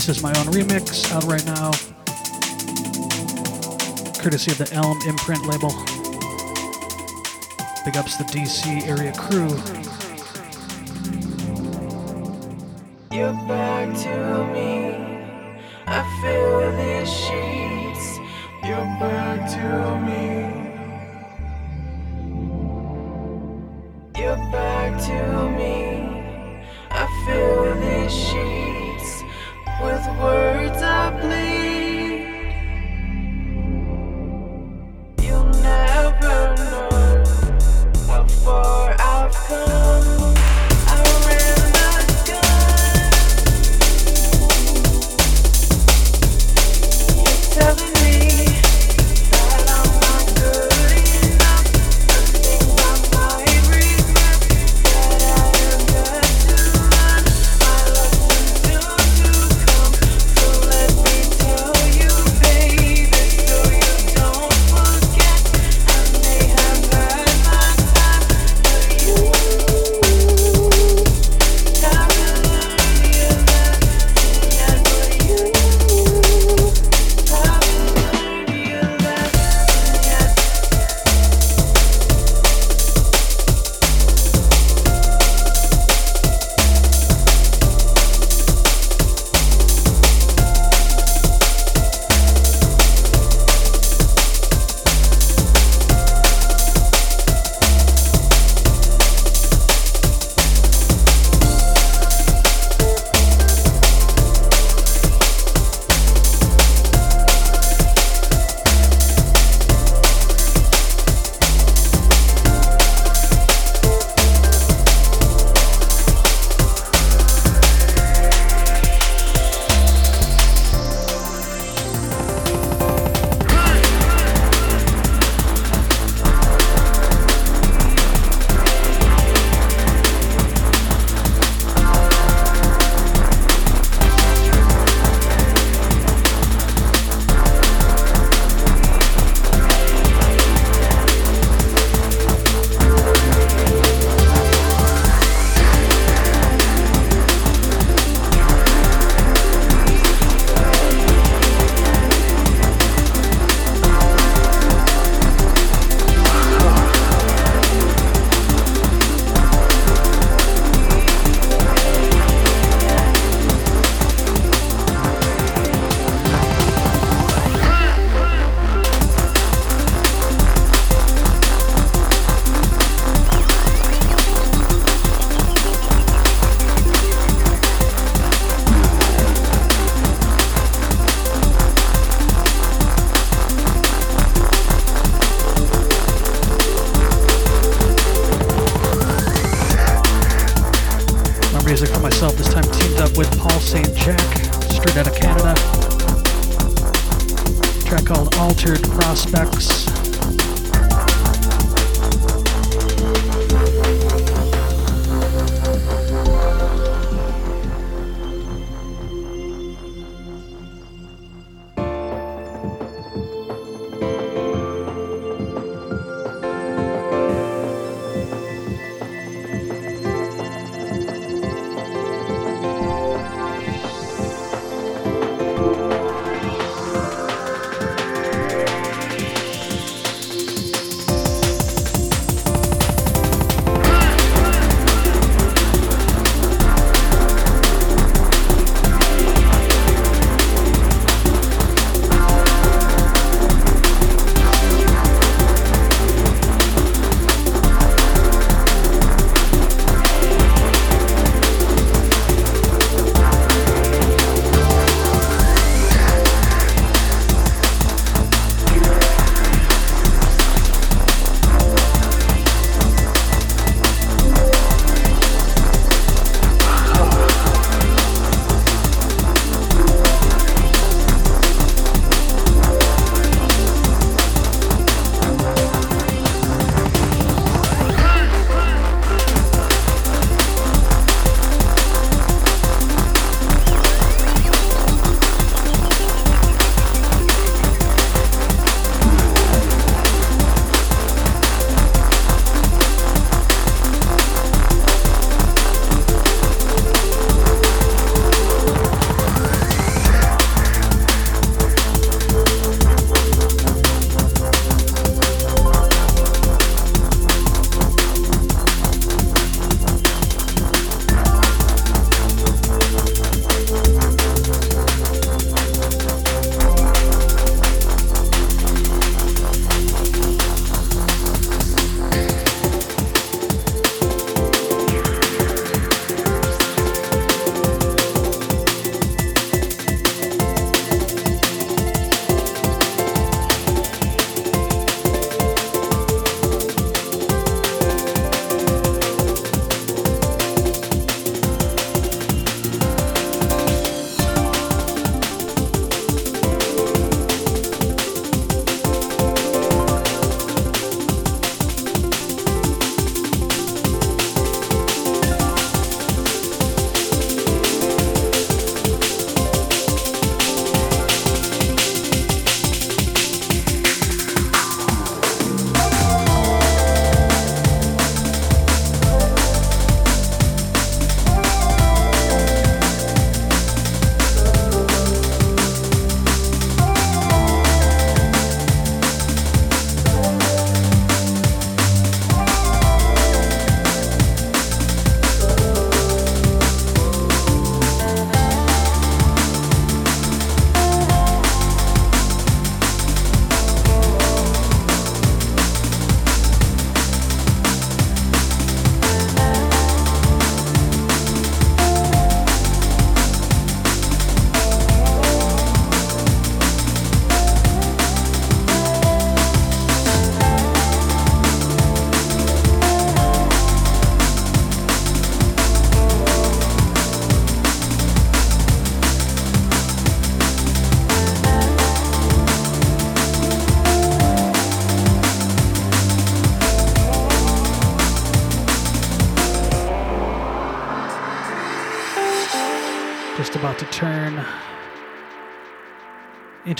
This is my own remix out right now, courtesy of the Elm imprint label. Big ups the DC area crew. Oxford out of Canada. A track called Altered Prospects.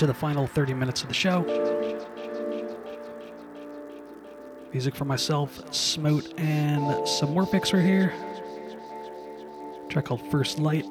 Into the final 30 minutes of the show. Music for myself, Smote, and some more picks right here. track called First Light.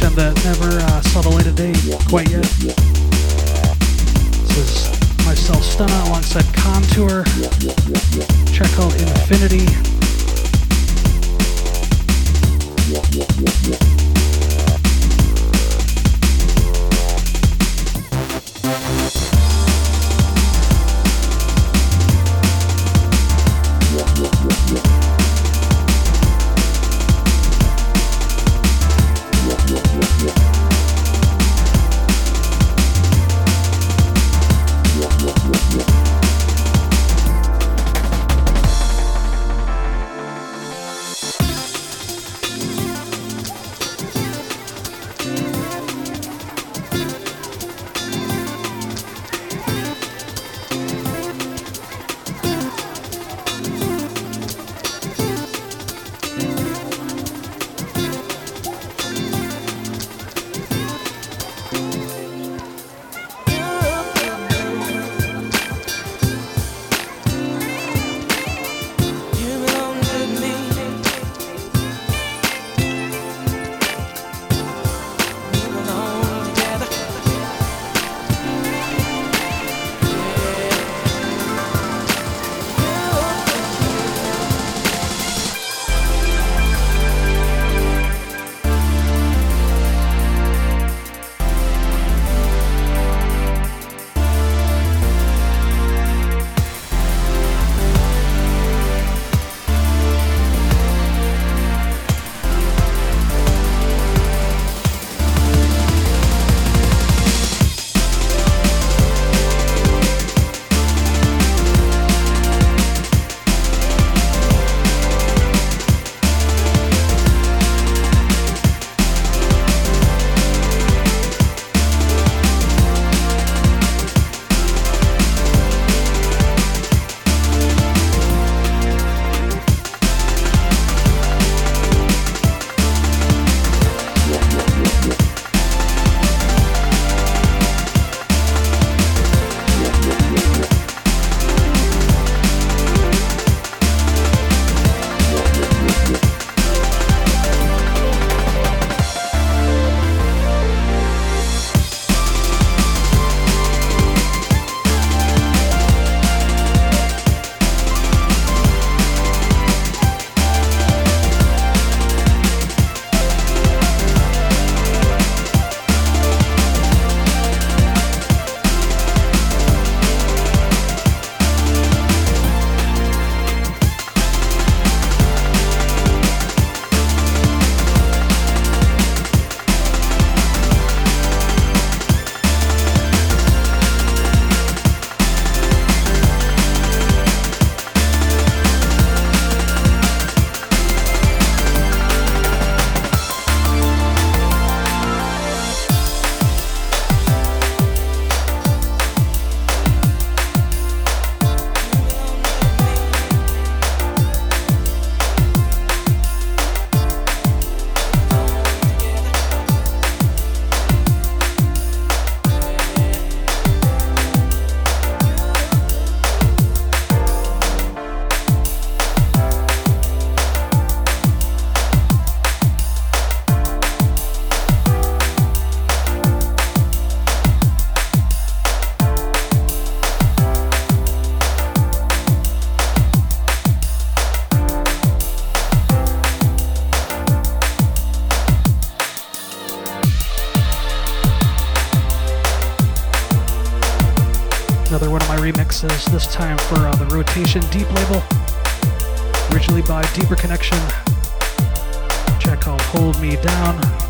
Their that never uh, saw the light of day quite yet. This is myself, Stunna, alongside Contour. Track called Infinity. Remixes, this time for uh, the Rotation Deep label. Originally by Deeper Connection. Track called Hold Me Down.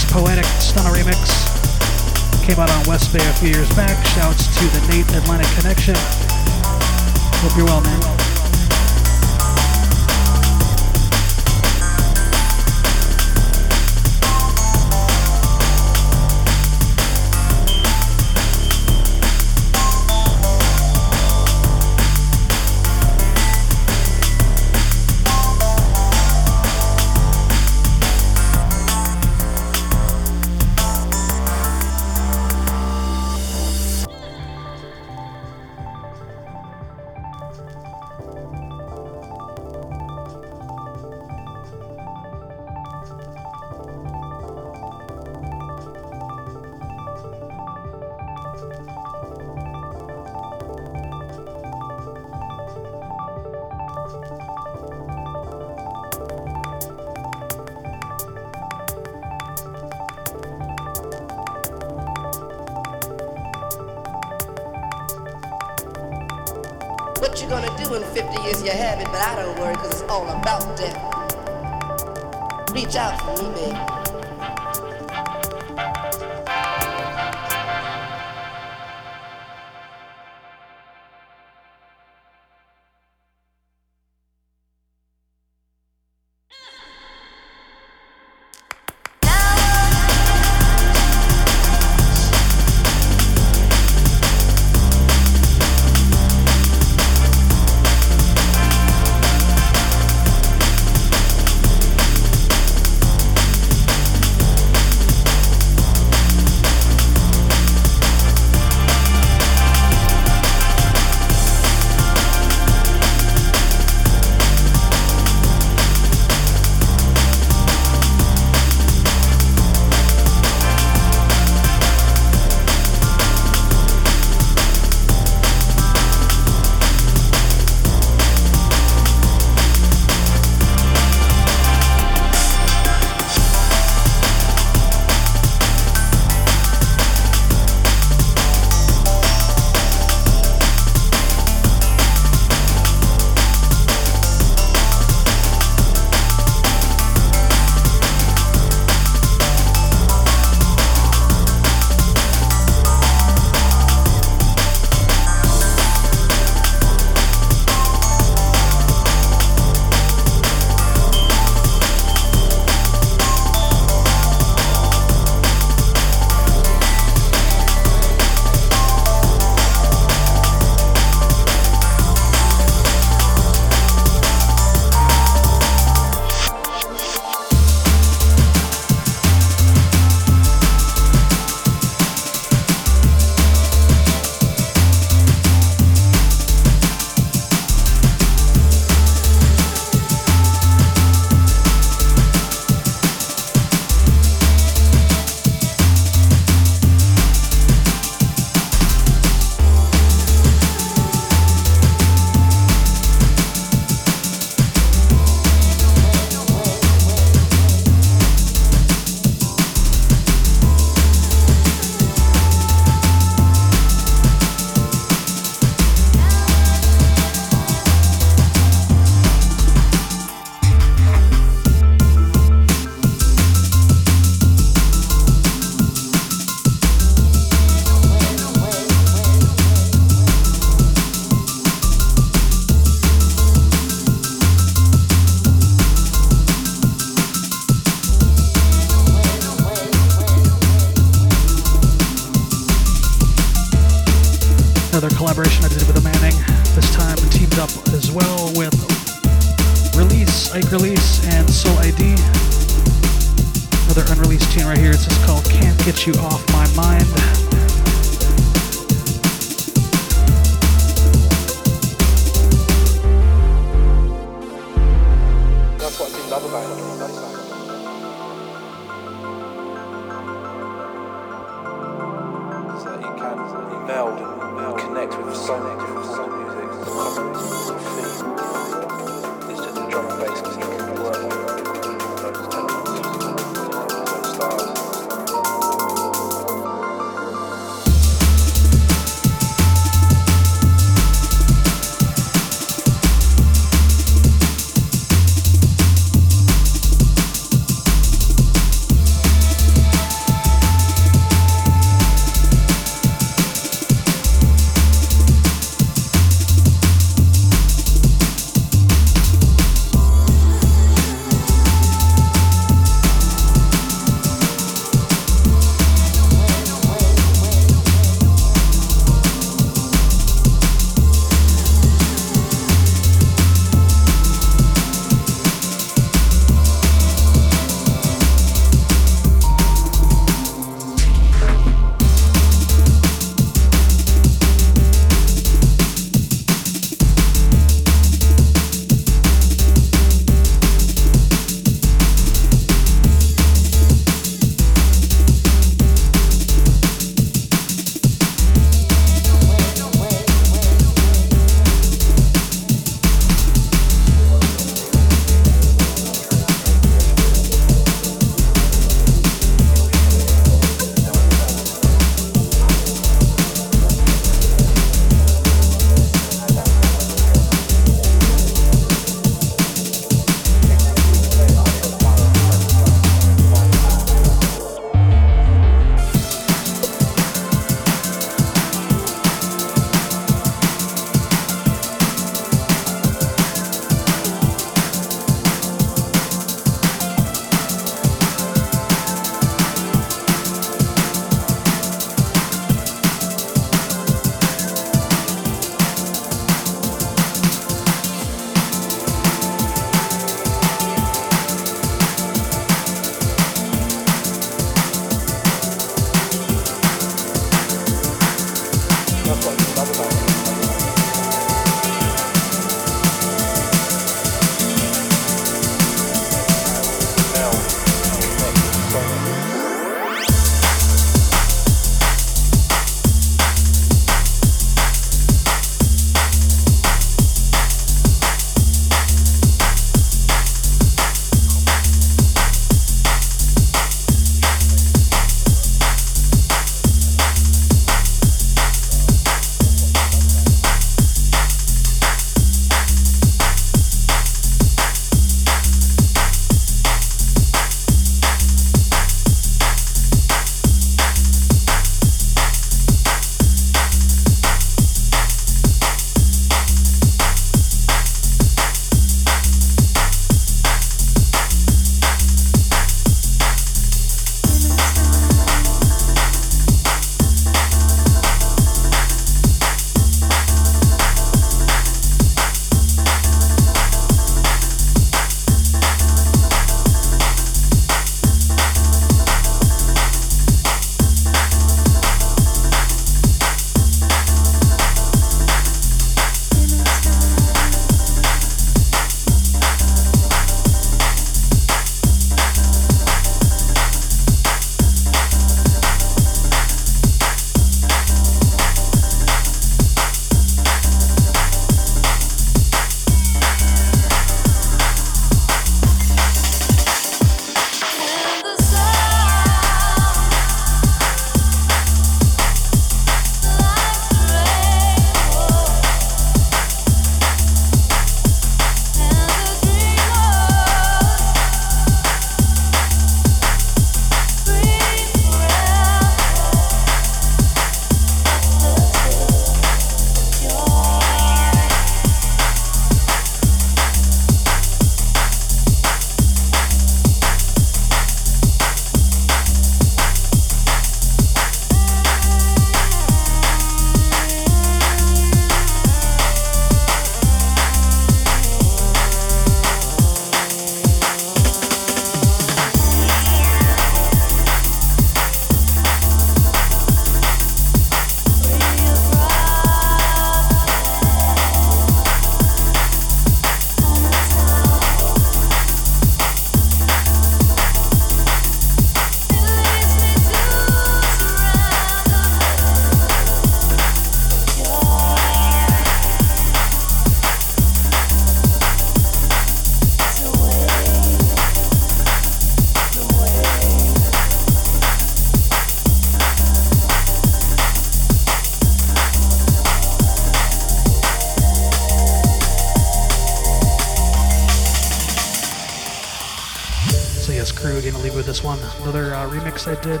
I did,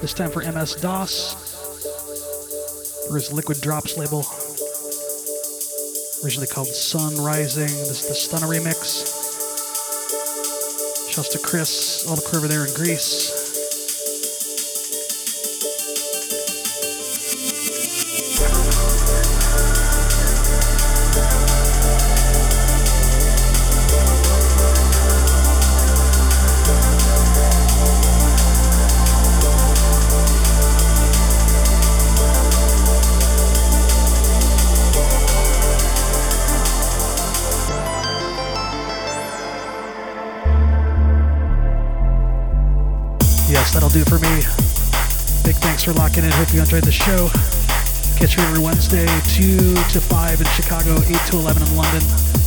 this time for MS DOS, for his Liquid Drops label. Originally called Sun Rising. This is the Stunna remix. Shouts to Chris, all the crew over there in Greece. You enjoyed the show. Catch me every Wednesday, 2 to 5 in Chicago, 8 to 11 in London.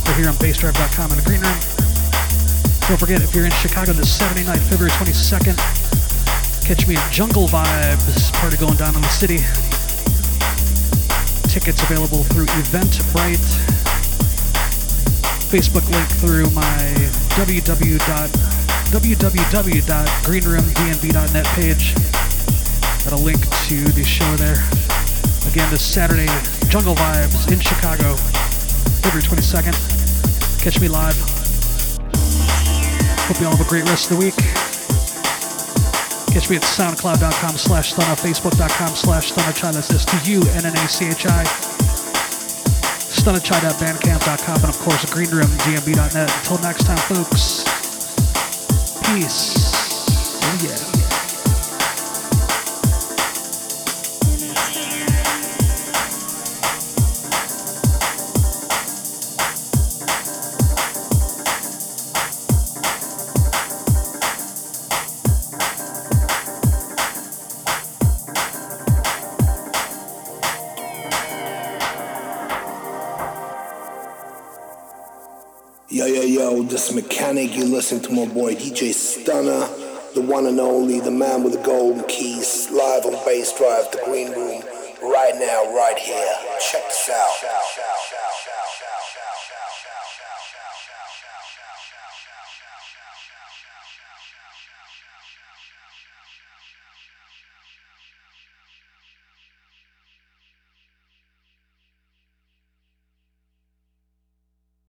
We're here on bassdrive.com in the green room. Don't forget, if you're in Chicago this Saturday night, February 22nd, catch me at Jungle Vibes, party going down in the city. Tickets available through Eventbrite. Facebook link through my www www.greenroomdnb.net page. Got a link to the show there. Again, this Saturday, Jungle Vibes in Chicago, February 22nd. Catch me live. Hope you all have a great rest of the week. Catch me at soundcloud.com slash stunna, facebook.com slash stunnachi, that's S-T-U-N-N-A-C-H-I, stunnachi.bandcamp.com, and of course, greenroomdnb.net. Until next time, folks. Peace. Mechanic, you listen to my boy DJ Stunna, the one and only, the man with the golden keys, live on Bass Drive, the Green Room, right now, right here.